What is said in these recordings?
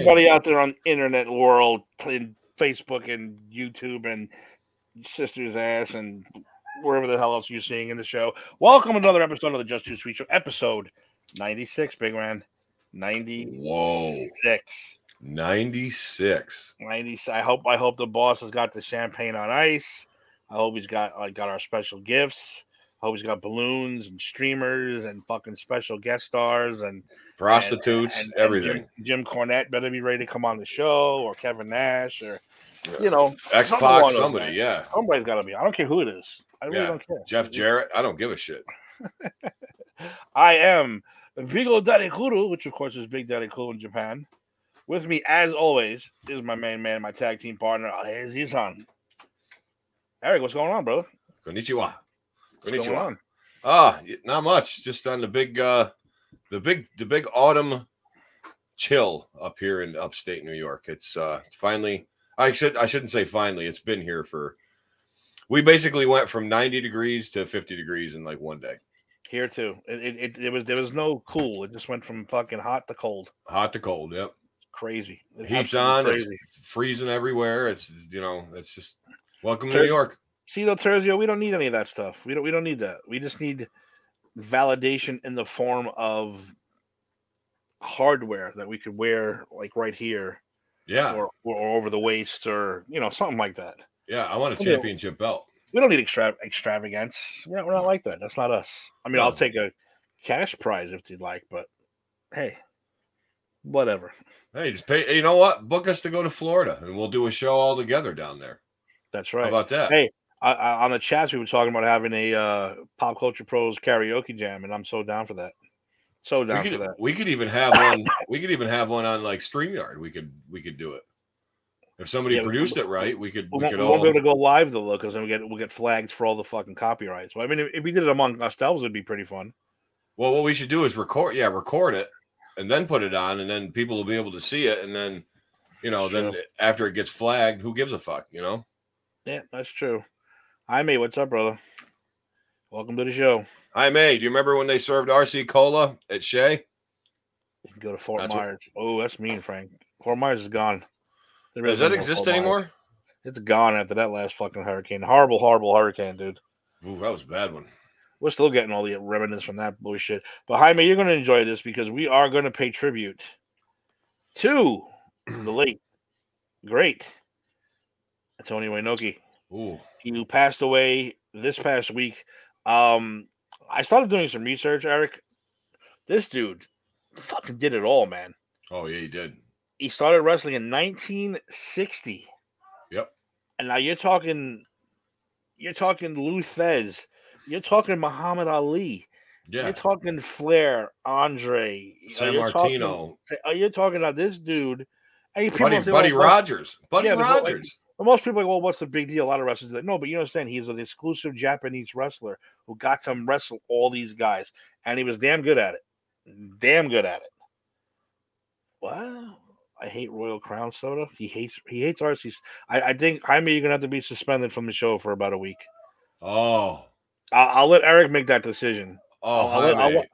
everybody out there on internet world, in Facebook and YouTube and Sister's Ass and wherever the hell else you're seeing in the show. Welcome to another episode of the Just Too Sweet Show, episode 96, Big Man. 96. Whoa. 96. 90. I hope I hope the boss has got the champagne on ice. I hope he's got like got our special gifts. I hope he's got balloons and streamers and fucking special guest stars and Prostitutes, and- and everything. Jim, Jim Cornette better be ready to come on the show, or Kevin Nash, or you know, X Pac, somebody, lines. yeah. somebody's got to be. I don't care who it is. I really Yeah. don't care. Jeff Jarrett, I don't give a shit. I am Vigo Daddy Kuru, which of course is Big Daddy Kuru in Japan. With me, as always, is my main man, my tag team partner, Aziz-san. Eric, what's going on, bro? Konnichiwa. What's going on? Ah, not much. Just on the big uh the big the big autumn chill up here in upstate New York. It's uh finally I should I shouldn't say finally, it's been here for we basically went from 90 degrees to 50 degrees in like one day. Here too. It, it, it, was there was no cool. It just went from fucking hot to cold. Hot to cold, yep. Crazy. It's Heat's on, Crazy. it's freezing everywhere. It's you know, it's just welcome to New York. See though, Terzio, we don't need any of that stuff. We don't we don't need that. We just need validation in the form of hardware that we could wear like right here Yeah. or, or over the waist or you know, something like that. Yeah, I want a championship belt. We don't need extra extravagance. We're not, we're not like that. That's not us. I mean, I'll take a cash prize if you'd like, but hey, whatever. Hey, just pay. You know what? Book us to go to Florida, and we'll do a show all together down there. That's right How about that? Hey, I, I, on the chats, we were talking about having a uh, pop culture pros karaoke jam, and I'm so down for that. So we down could for that. we could even have one. we could even have one on like Streamyard. We could we could do it if somebody Yeah, we- produced it right. We could We we could we won't all. be able to go live though, because then we get we'll get flagged for all the fucking copyrights. Well, I mean, if, if we did it among ourselves, it'd be pretty fun. Well, what we should do is record. Yeah, record it and then put it on, and then people will be able to see it, and then you know, then after it gets flagged, who gives a fuck? You know. Yeah, that's true. Hi, mate. What's up, brother? Welcome to the show. Hi, May. Do you remember when they served RC Cola at Shea? You can go to Fort That's what- Myers. Oh, that's mean, Frank. Fort Myers is gone. Does that exist anymore? It's gone after that last fucking hurricane. Horrible, horrible hurricane, dude. Ooh, that was a bad one. We're still getting all the remnants from that bullshit. But Jaime, you're going to enjoy this because we are going to pay tribute to the late, great Antonio Inoki, Ooh. who passed away this past week. Um, I started doing some research, Eric. This dude fucking did it all, man. Oh yeah, he did. He started wrestling in 1960. Yep. And now you're talking, you're talking Lou Thesz, you're talking Muhammad Ali. Yeah. You're talking Flair, Andre, San you're Martino, uh, you're talking about this dude. And people Buddy, say, Buddy well, Rogers, Buddy Yeah, Rogers. Well, most people are like, well, what's the big deal? A lot of wrestlers like, no, but you understand, he's an exclusive Japanese wrestler who got to wrestle all these guys, and he was damn good at it. Damn good at it. Well, I hate Royal Crown Soda. He hates he hates RC. I, I think Jaime, you're gonna have to be suspended from the show for about a week. Oh, I'll, I'll let Eric make that decision. oh, I'll, I'll let, I'll,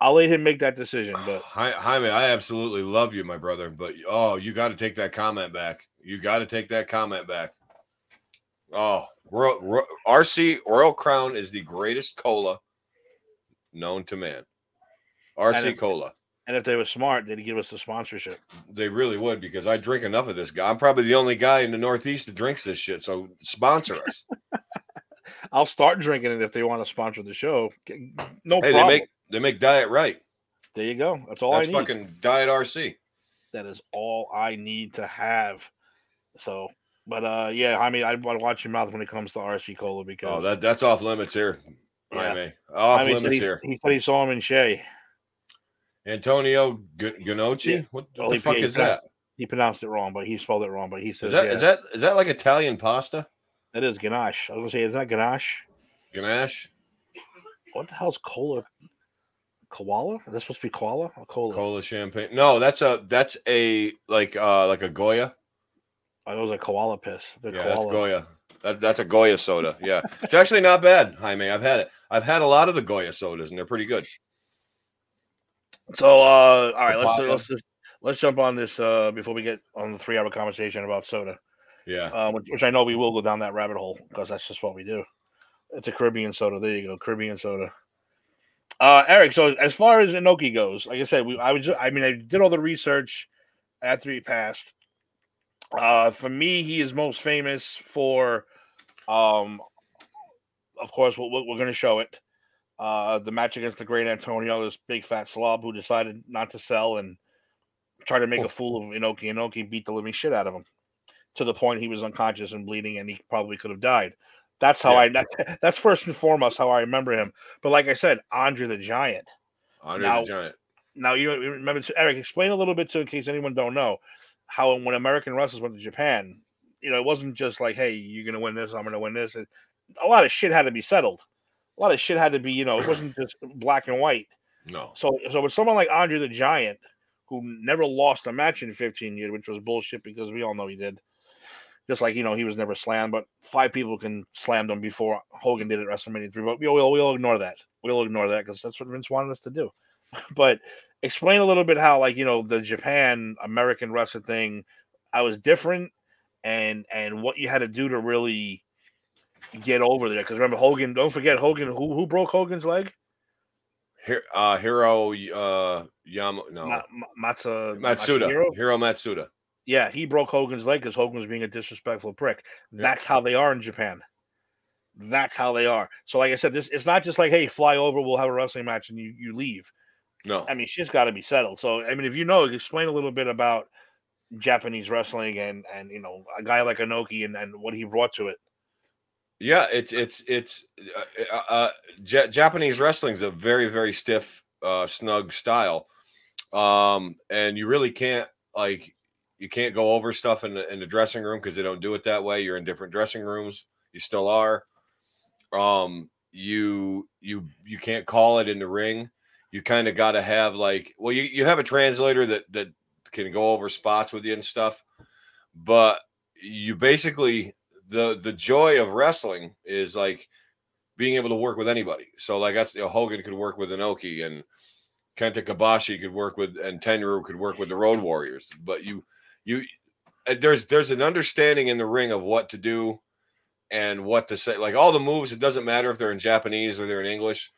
I'll let him make that decision. But Jaime, I absolutely love you, my brother, but oh, you got to take that comment back. You got to take that comment back. Oh, Royal, Ro- RC Royal Crown is the greatest cola known to man. RC if- Cola. and if they were smart, they'd give us the sponsorship. They really would because I drink enough of this guy. I'm probably the only guy in the Northeast that drinks this shit. So sponsor us. I'll start drinking it if they want to sponsor the show. No hey, problem. they make they make diet right. there you go. That's all That's I need. fucking diet RC. That is all I need to have. So, but uh, yeah, I mean, I want to watch your mouth when it comes to RC Cola because Oh, that that's off limits here. Yeah. Jaime. Off I mean, limits he, here. he said he saw him in Shea. Antonio G- Ginocchi. Yeah. What, Well, the he- fuck is that? He pronounced it wrong, but he spelled it wrong. But he says Is that yeah, is that is that like Italian pasta? that is ganache. I was gonna say, is that ganache? Ganache, What the hell's cola? Koala? Is that supposed to be koala or cola? cola, champagne. No, that's a that's a like uh like a Goya. I was a koala piss. The Yeah, koala. that's Goya. That, that's a Goya soda. Yeah, it's actually not bad, Jaime. I've had it. I've had a lot of the Goya sodas, and they're pretty good. So, uh, all right, let's Papaya. let's just let's jump on this uh before we get on the three hour conversation about soda, Yeah. uh, which, which I know we will go down that rabbit hole because that's just what we do. It's a Caribbean soda. There you go, Caribbean soda. Uh, Eric. So as far as Inoki goes, like I said, we I was I mean I did all the research after he passed. Uh, for me, he is most famous for, um, of course, we're, we're going to show it. Uh, the match against the great Antonio, this big fat slob who decided not to sell and tried to make Oh. a fool of Inoki. Inoki beat the living shit out of him to the point he was unconscious and bleeding, and he probably could have died. That's how I. That, that's first and foremost how I remember him. But like I said, Andre the Giant. Andre Now- the Giant. Now you you remember Eric. Explain a little bit to in case anyone don't know how when American wrestlers went to Japan, you know, it wasn't just like, hey, you're gonna win this, I'm gonna win this. It, a lot of shit had to be settled. A lot of shit had to be, you know, it wasn't just black and white. No. So, so with someone like Andre the Giant, who never lost a match in 15 years, which was bullshit because we all know he did. Just like you know, he was never slammed, but five people can slam them before Hogan did at WrestleMania three. But we will we'll ignore that. We'll ignore that because that's what Vince wanted us to do. but explain a little bit how, like you know, the Japan American wrestling thing, I was different, and and what you had to do to really get over there. Because remember Hogan, don't forget Hogan. Who who broke Hogan's leg? Here, uh, Hiro uh, Yama. No. Ma- Ma- Matsu Matsuda. Hiro Matsuda. Yeah, he broke Hogan's leg because Hogan was being a disrespectful prick. Yeah. That's how they are in Japan. That's how they are. So, like I said, this it's not just like, hey, fly over, we'll have a wrestling match, and you you leave. No. I mean, she's got to be settled. So, I mean, if you know, explain a little bit about Japanese wrestling and and you know a guy like Inoki and and what he brought to it. Yeah, it's it's it's uh, uh, uh, Ja- Japanese wrestling's a very very stiff, uh, snug style, um, and you really can't like you can't go over stuff in the in the dressing room because they don't do it that way. You're in different dressing rooms. You still are. Um, you you you can't call it in the ring. You kind of got to have like well, you you have a translator that that can go over spots with you and stuff, but you basically the the joy of wrestling is like being able to work with anybody. So like that's you know, Hogan could work with Inoki and Kenta Kobashi could work with and Tenryu could work with the Road Warriors. But you you there's there's an understanding in the ring of what to do and what to say. Like all the moves, it doesn't matter if they're in Japanese or they're in English.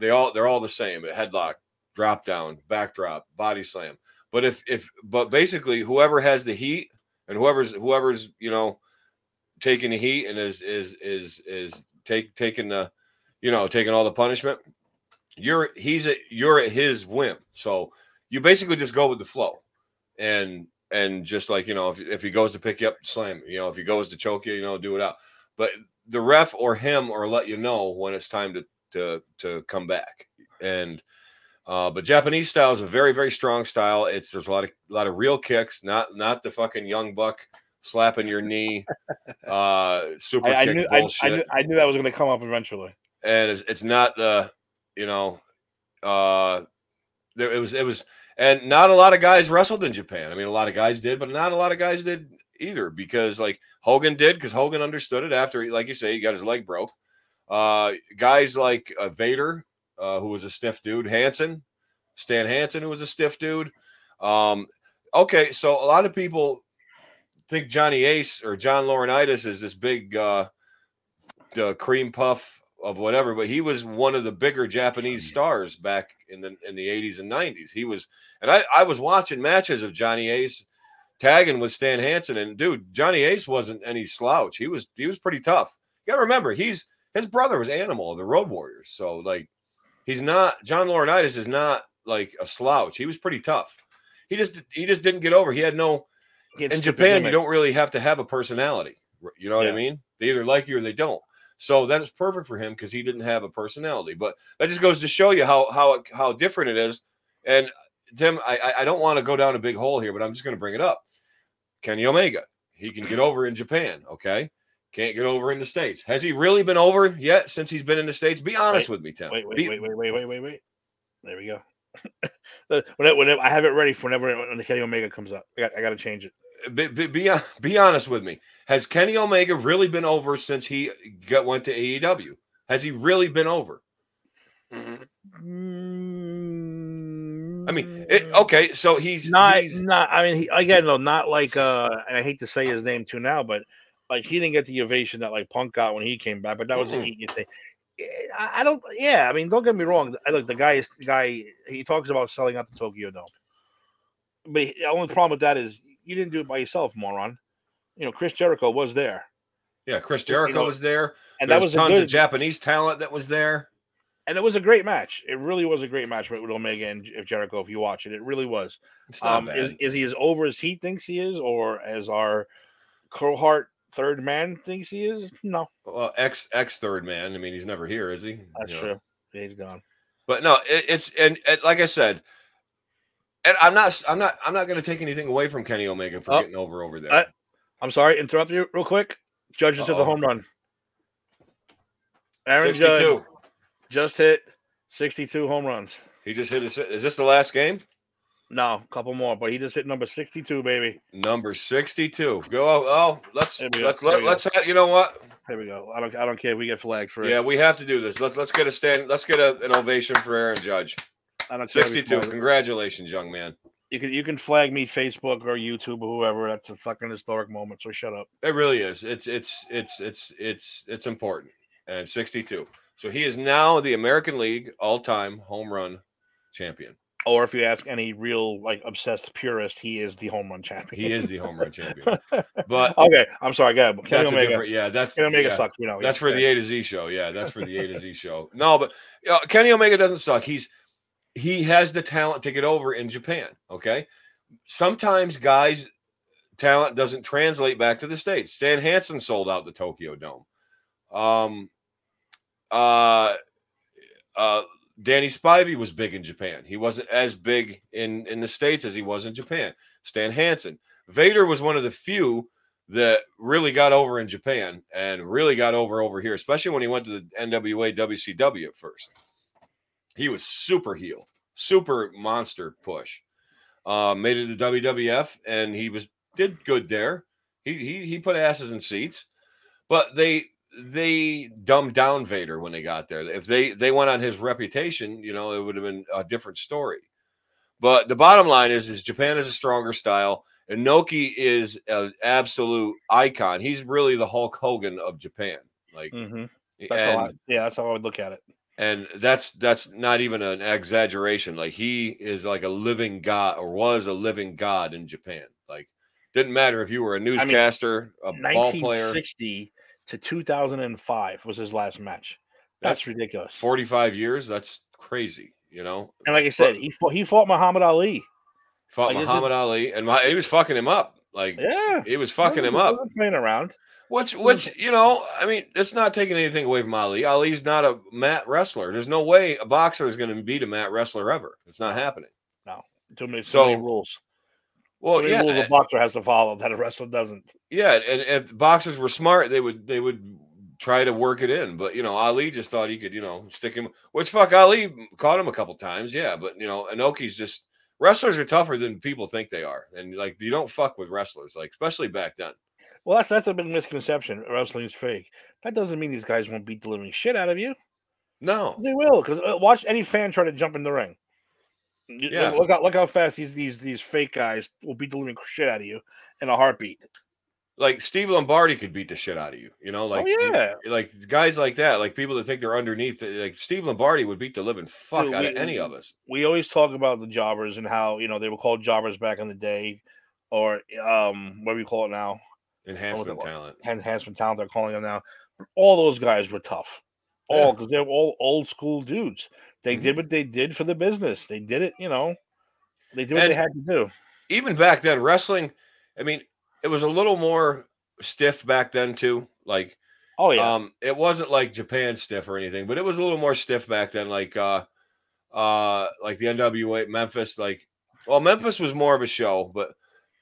They all they're all the same. Headlock, drop down, backdrop, body slam. But if if but basically whoever has the heat and whoever's whoever's you know taking the heat and is is is is take taking the you know taking all the punishment you're he's at you're at his whim so you basically just go with the flow and and just like you know if, if he goes to pick you up slam you know if he goes to choke you you know do it out but the ref or him or let you know when it's time to to to come back and uh, but Japanese style is a very, very strong style. It's there's a lot of a lot of real kicks, not not the fucking young buck slapping your knee, uh, super I, I kick knew bullshit I knew I knew that was going to come up eventually. and it's, it's not the you know uh there it was it was and not a lot of guys wrestled in japan i mean a lot of guys did but not a lot of guys did either because like hogan did because hogan understood it after like you say he got his leg broke uh guys like uh, vader uh who was a stiff dude hansen stan hansen who was a stiff dude um okay so a lot of people think johnny ace or john laurinaitis is this big uh the cream puff of whatever, but he was one of the bigger Japanese stars back in the in the 80s and 90s. He was, and I, I was watching matches of Johnny Ace tagging with Stan Hansen, and dude, Johnny Ace wasn't any slouch. He was he was pretty tough. You gotta remember, he's his brother was Animal of the Road Warriors, so like he's not John Laurinaitis is not like a slouch. He was pretty tough. He just he just didn't get over. He had no He had in Japan, you don't really have to have a personality. You know what I mean? They either like you or they don't. So that is perfect for him because he didn't have a personality. But that just goes to show you how how how different it is. And Tim, I I- I don't want to go down a big hole here, but I'm just going to bring it up. Kenny Omega, he can get over in Japan. Okay, can't get over in the states. Has he really been over yet since he's been in the states? Be honest with me, Tim. Wait, wait, Be- wait, wait, wait, wait, wait, wait. There we go. The- whenever, whenever I have it ready for whenever when Kenny Omega comes up, I got, I got to change it. be, be, be, be honest with me. Has Kenny Omega really been over since he got went to AEW? Has he really been over? Mm, I mean, it, okay, so he's not he's, not. I mean, he, again, though, not like. uh And I hate to say his name too now, but like he didn't get the ovation that like Punk got when he came back. But that was a Mhm. heat thing. Eh, I, I don't. Yeah, I mean, don't get me wrong. I look, the guy is the guy. He talks about selling out the Tokyo Dome, but he- the only problem with that is you didn't do it by yourself, moron. You know, Chris Jericho was there, yeah, Chris you Jericho know, was there. and There's that was a tons good. of Japanese talent that was there. and it was a great match. It really was a great match with Omega and Jericho. If you watch it, it really was. Um, is, is he as over as he thinks he is, or as our Crowheart third man thinks he is? No, well, ex ex third man. I mean, he's never here, is he? that's You know? true. He's gone. But no, it, it's and, and like I said, and I'm not I'm not I'm not going to take anything away from Kenny Omega for Oh, getting over over there. I- I'm sorry, interrupt you real quick. Judges to the home run. Aaron Judge just hit 62 home runs. He just hit. His, is this the last game? No, a couple more, but he just hit number 62, baby. Number 62. Go. Oh, oh let's let, let, let's have, you know what? Here we go. I don't I don't care if we get flagged for it. Yeah, we have to do this. Let, let's get a stand. Let's get a, an ovation for Aaron Judge. I don't care if we 62. Congratulations, young man. You can you can flag me Facebook or YouTube or whoever. That's a fucking historic moment. So shut up. It really is. It's it's it's it's it's it's important. And 62. So he is now the American League all-time home run champion. Or if you ask any real like obsessed purist, he is the home run champion. He is the home run champion. But okay, I'm sorry. Go ahead. Kenny that's Omega. Yeah, that's Kenny Omega yeah. sucks. We know. That's Yeah, for the. A to Z show. Yeah, that's for the A to Z show. No, but uh, Kenny Omega doesn't suck. He's he has the talent to get over in Japan. Okay, sometimes guys' talent doesn't translate back to the states. Stan Hansen sold out the Tokyo Dome. Um, uh, uh, Danny Spivey was big in Japan. He wasn't as big in in the states as he was in Japan. Stan Hansen, Vader was one of the few that really got over in Japan and really got over over here, especially when he went to the NWA WCW at first. He was super heel, super monster push. Uh, made it to WWF and he was did good there. He he he put asses in seats, but they they dumbed down Vader when they got there. If they they went on his reputation, you know, it would have been a different story. But the bottom line is, is Japan is a stronger style. Inoki is an absolute icon. He's really the Hulk Hogan of Japan. Like, Mhm. That's how I, yeah, that's how I would look at it. and that's that's not even an exaggeration. Like he is like a living god, or was a living god in Japan. Like, didn't matter if you were a newscaster, a ball player. 1960 to 2005 was his last match. That's, That's ridiculous. Forty-five years. That's crazy. You know, and like I said, he fought, he fought Muhammad Ali. fought Like, Muhammad Ali, and my, he was fucking him up. Like Yeah, he was fucking him He up. Playing around. Which, which, you know, I mean, it's not taking anything away from Ali. Ali's not a mat wrestler. There's no way a boxer is going to beat a mat wrestler ever. It's not happening. Too many, too So, many rules. Well, many yeah, a boxer has to follow that a wrestler doesn't. yeah, and if boxers were smart, they would they would try to work it in. But you know, Ali just thought he could, you know, stick him. Which fuck, Ali caught him a couple times, yeah. But you know, Inoki's just wrestlers are tougher than people think they are, and like you don't fuck with wrestlers, like especially back then. Well, that's that's a big misconception. Wrestling's fake. That doesn't mean these guys won't beat the living shit out of you. No, They will, because uh, watch any fan try to jump in the ring. You- Yeah. Look how look how fast these these these fake guys will beat the living shit out of you in a heartbeat. like Steve Lombardi could beat the shit out of you. You know, like you- yeah. like guys like that, like people that think they're underneath. Like Steve Lombardi would beat the living fuck Dude, out we- of any of us. we always talk about the jobbers and how you know they were called jobbers back in the day, or um, what do we call it now? Enhancement talent. Enhancement talent. They're calling them now. All those guys were tough. All because they're all old school dudes. They Mhm. did what they did for the business. They did it. You know, they did what And- they had to do. even back then, wrestling, I mean, it was a little more stiff back then too. Like, Oh yeah. um, it wasn't like Japan stiff or anything, but it was a little more stiff back then. Like, uh, uh, like the NWA Memphis. Like, well, Memphis was more of a show, but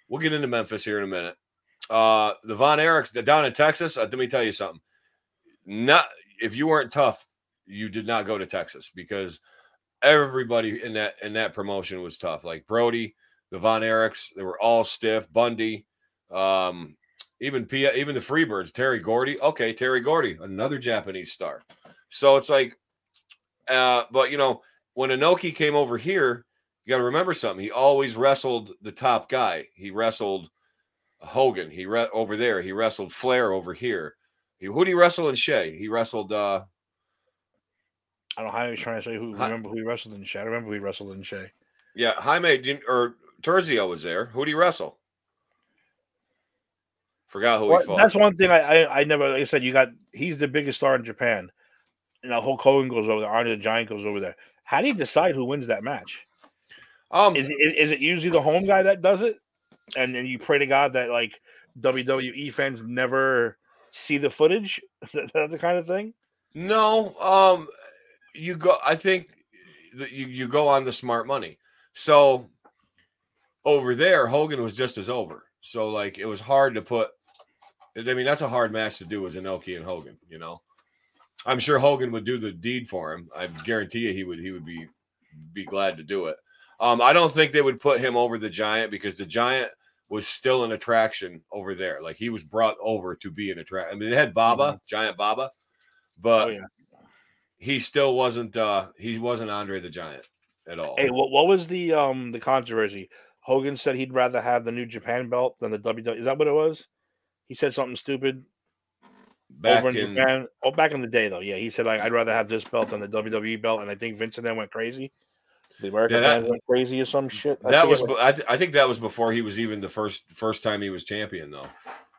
we'll get into Memphis here in a minute. Uh, the Von Erichs down in Texas. Uh, let me tell you something. Not if you weren't tough, you did not go to Texas because everybody in that in that promotion was tough. Like Brody, the Von Erichs, they were all stiff. Bundy, um, even Pia, even the Freebirds, Terry Gordy. Okay, Terry Gordy, another Japanese star. So it's like, uh, but you know, when Inoki came over here, you got to remember something. He always wrestled the top guy. He wrestled Hogan. He re- over there. He wrestled Flair over here. He, who did he wrestle in Shea? He wrestled. uh I don't know was trying to say who. Remember who he wrestled in Shea. I remember who he wrestled in Shea. Yeah, Jaime didn't, or Terzio was there. Who did he wrestle? Forgot who Well, he fought. that's one thing I, I I never. Like I said, you got he's the biggest star in Japan. You know, Hulk Hogan goes over there. Andre the Giant goes over there. How do you decide who wins that match? Um, Is it, is it usually the home guy that does it? And then you pray to God that like WWE fans never see the footage. That's the kind of thing. No, um, you go. I think that you you go on the smart money. So over there, Hogan was just as over. So like it was hard to put. I mean, that's a hard match to do with Inoki and Hogan. You know, I'm sure Hogan would do the deed for him. I guarantee you, he would. He would be be glad to do it. Um, I don't think they would put him over the Giant because the Giant was still an attraction over there. Like he was brought over to be an attraction. I mean, they had Baba, Giant Baba, but Oh yeah. He still wasn't uh he wasn't Andre the Giant at all. Hey, what what was the um the controversy? Hogan said he'd rather have the New Japan belt than the WWE. Is that what it was? He said something stupid Back over in, in Japan. Oh, back in the day though. Yeah, he said like, I'd rather have this belt than the WWE belt, and I think Vince and them went crazy. The American Yeah, that- went crazy or some shit. I that was I, th- I think that was before he was even the first first time he was champion though.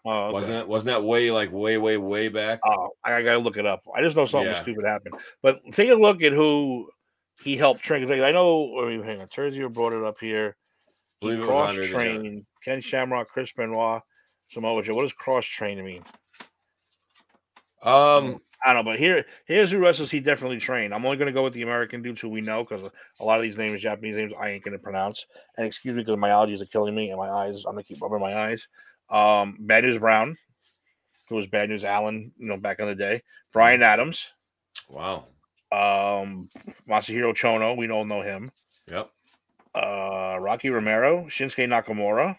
Oh, okay. Wasn't it? Wasn't that way like way way way back? Oh, I gotta look it up. I just know something Yeah. stupid happened. But take a look at who he helped train. I know. I mean, hang on. Terzio brought it up here. He cross Andre the Giant. trained Ken Shamrock, Chris Benoit, Samoa Joe. What does cross train mean? Um I don't know, but here, here's who wrestles he definitely trained. I'm only going to go with the American dudes who we know because a lot of these names, Japanese names, I ain't going to pronounce. And excuse me because my allergies are killing me and my eyes. I'm going to keep rubbing my eyes. Um, Bad News Brown, who was Bad News Allen, you know, back in the day. Brian Adams, wow. um, Masahiro Chono, we all know him. Yep. Uh, Rocky Romero, Shinsuke Nakamura.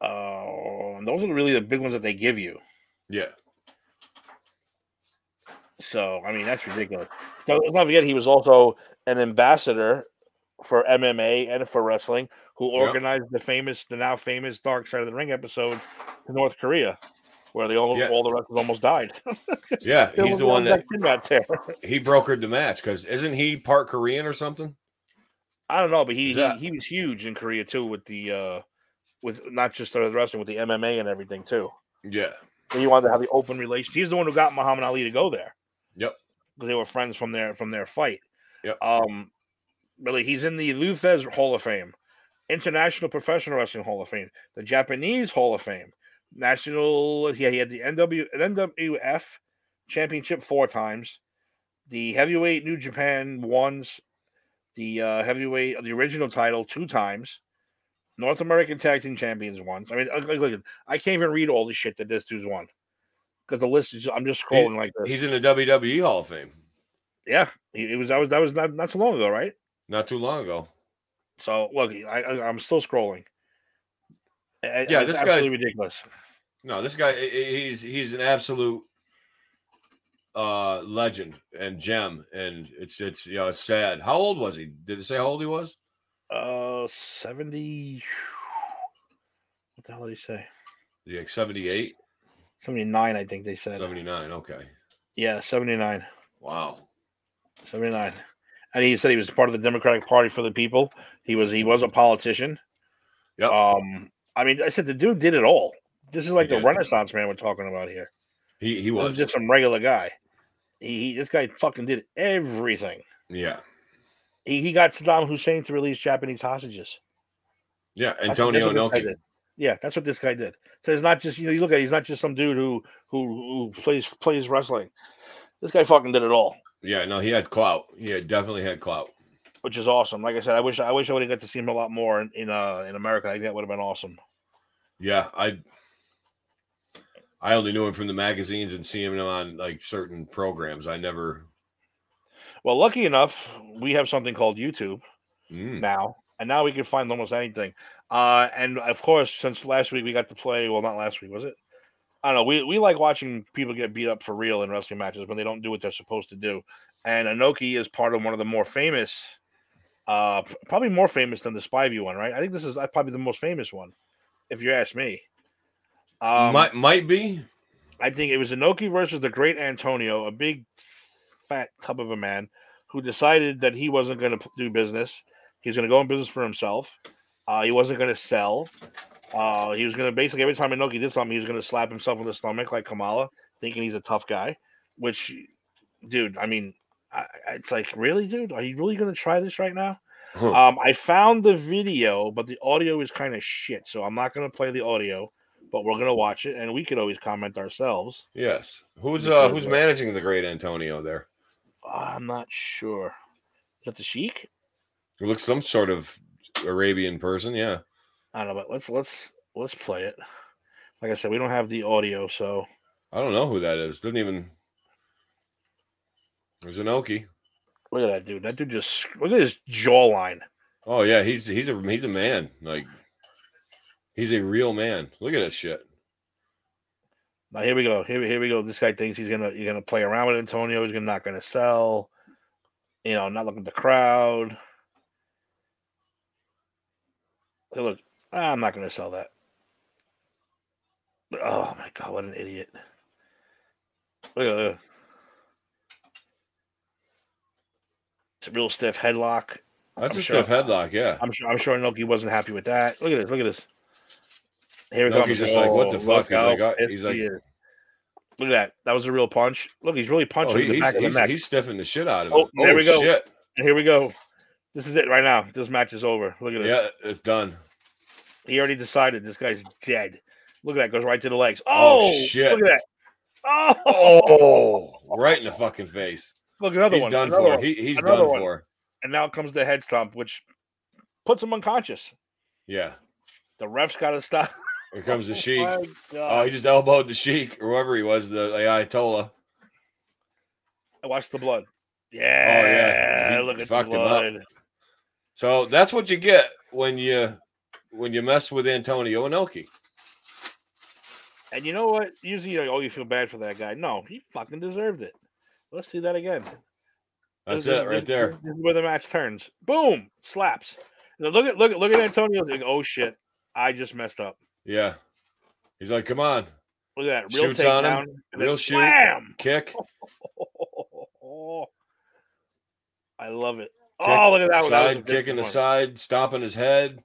Uh, and those are really the big ones that they give you. Yeah. So I mean that's ridiculous. So let's not forget he was also an ambassador for MMA and for wrestling, who Yep. organized the famous, the now famous Dark Side of the Ring episode in North Korea, where the all Yeah. all the wrestlers almost died. Yeah, he's the one that he brokered the match because isn't he part Korean or something? I don't know, but he, that- he he was huge in Korea too with the uh with not just the wrestling with the MMA and everything too. Yeah. He wanted to have the open relation. He's the one who got Muhammad Ali to go there. Yep. because they were friends from their from their fight. Yep. Um, really, he's in the Lou Thesz Hall of Fame, International Professional Wrestling Hall of Fame, the Japanese Hall of Fame, National. Yeah, he had the NW NWF Championship four times, the Heavyweight New Japan once, the uh, Heavyweight the original title two times. North American Tag Team Champions once. I mean, look, look, I can't even read all the shit that this dude's won because the list is. I'm just scrolling like this. He's in the WWE Hall of Fame. Yeah, he- it was that was that was not, not so long ago, right? Not too long ago. So look, I, I I'm still scrolling. I- Yeah, this guy's- ridiculous. No, this guy he- he- he's he's an absolute uh legend and gem and it's it's you know it's sad. How old was he? Did it say how old he was? Uh, seventy. What the hell did he say? Yeah, 78, Seventy nine, I think they said. 79. Okay. Yeah, seventy nine. Wow. 79. And he said he was part of the Democratic Party for the People. He was he was a politician. Yep. Um, I mean, I said the dude did it all. This is like He the did. Renaissance man we're talking about here. He he is was. just some regular guy. He, he this guy fucking did everything. Yeah. He, he got Saddam Hussein to release Japanese hostages. Yeah, Antonio that's what this guy Inoki. Yeah, that's what this guy did. So it's not just you know you look at it, he's not just some dude who who who plays plays wrestling. This guy fucking did it all, Yeah, no, he had clout. He had definitely had clout. which is awesome. Like I said, I wish I wish I would have got to see him a lot more in in, uh, in America. I think that would have been awesome. Yeah, I I only knew him from the magazines and seeing him on like certain programs. I never Well, lucky enough, we have something called YouTube Mm, now, and now we can find almost anything. Uh, and of course, since last week we got to play. Well, not last week, was it? I don't know. We we like watching people get beat up for real in wrestling matches when they don't do what they're supposed to do. And Inoki is part of one of the more famous Uh, probably more famous than the Spivey one, right? I think this is uh, probably the most famous one, if you ask me. Um, might might be. I think it was Inoki versus the Great Antonio, a big fat tub of a man who decided that he wasn't going to do business. He was going to go in business for himself. Uh, he wasn't going to sell. Uh, he was going to basically every time Inoki did something, he was going to slap himself in the stomach like Kamala, thinking he's a tough guy. Which, dude, I mean, I, it's like, really, dude, are you really going to try this right now? Huh. Um, I found the video, but the audio is kind of shit, so I'm not going to play the audio. But we're going to watch it, and we could always comment ourselves. yes. Who's uh who's uh, managing the great Antonio there? I'm not sure. Is that the Sheik? It looks some sort of Arabian person. Yeah. I don't know, but let's let's let's play it. Like I said, we don't have the audio, so I don't know who that is. Didn't even. There's an Okie. look at that dude. That dude just look at his jawline. Oh yeah, he's he's a he's a man. Like he's a real man. Look at this shit. Now here we go. Here, here we go. This guy thinks he's gonna he's gonna play around with Antonio. He's gonna not gonna sell. You know, not looking at the crowd. Hey, look, Ah, I'm not gonna sell that. Oh my god, what an idiot! Look at that. It's a real stiff headlock. That's I'm a sure- stiff headlock. Yeah. I'm sure I'm sure Inoki wasn't happy with that. Look at this. Look at this. Here it Inoki's comes. just like, what the Oh, fuck? He's like, he's like-. Look at that. That was a real punch. Look, he's really Oh, punching he- the he's, back of the neck. he's stiffing the shit out of him. Oh, there we oh, go. Shit. And here we go. This is it right now. This match is over. Look at this. Yeah, it's done. He already decided this guy's dead. Look at that. Goes right to the legs. Oh, Oh, shit. Look at that. Oh, Oh, right in the fucking face. look another He's one. done another for. one. He, he's Another done one. for. And now comes the head stomp, which puts him unconscious. Yeah. The ref's got to stop. Here comes the oh Sheik. My Oh, he just elbowed the Sheik or whoever he was, the Ayatollah. Watch the blood. Yeah. Oh, yeah. He Look at the fucked him up. blood. So that's what you get when you when you mess with Antonio Inoki. And you know what? Usually, you oh, you feel bad for that guy. No, he fucking deserved it. Let's see that again. That's This it right this- there. This is where the match turns. Boom, slaps. Now look at look at look at Antonio. Like, oh shit, I just messed up. Yeah. He's like, come on, Look at that real Shoots on him. takedown. and then Real shoot. Wham! kick, I love it. Kick, oh, look at that one. That was a side big kick in the side, stomping his head.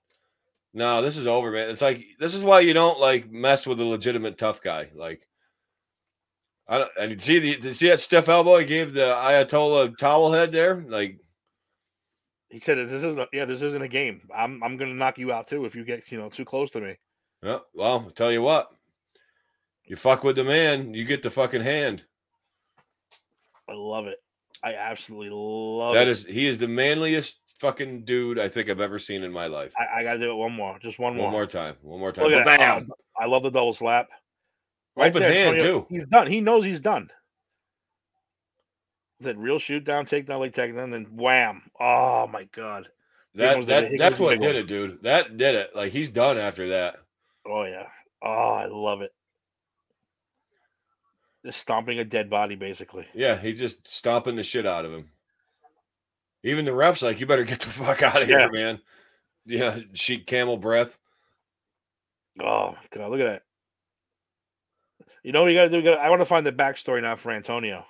No, this is over, man. It's like this is why you don't like mess with a legitimate tough guy. Like, I don't. And you see the did you see that stiff elbow he gave the Ayatollah towel head there. Like, He said, "This isn't. Yeah, this isn't a game. I'm I'm gonna knock you out too if you get you know too close to me." yeah, well, I'll tell you what, you fuck with the man, you get the fucking hand. I love it. I absolutely love That it. is, he is the manliest fucking dude I think I've ever seen in my life. I, I gotta do it one more. Just one more. One more time, one more time. Look at that. Bam! I love the double slap. Open hand, Antonio, too. He's done. He knows he's done. That real shoot down, takedown, leg takedown, then wham! Oh my god! Here that the, that's what big did it, dude. That did it. Like he's done after that. Oh yeah! Oh, I love it. Just stomping a dead body, basically. Yeah, he's just stomping the shit out of him. Even the refs like, you better get the fuck out of Yeah. here, man. Yeah, sheet camel breath. Oh god! Look at that. You know what you gotta do? You gotta, I want to find the backstory now for Antonio.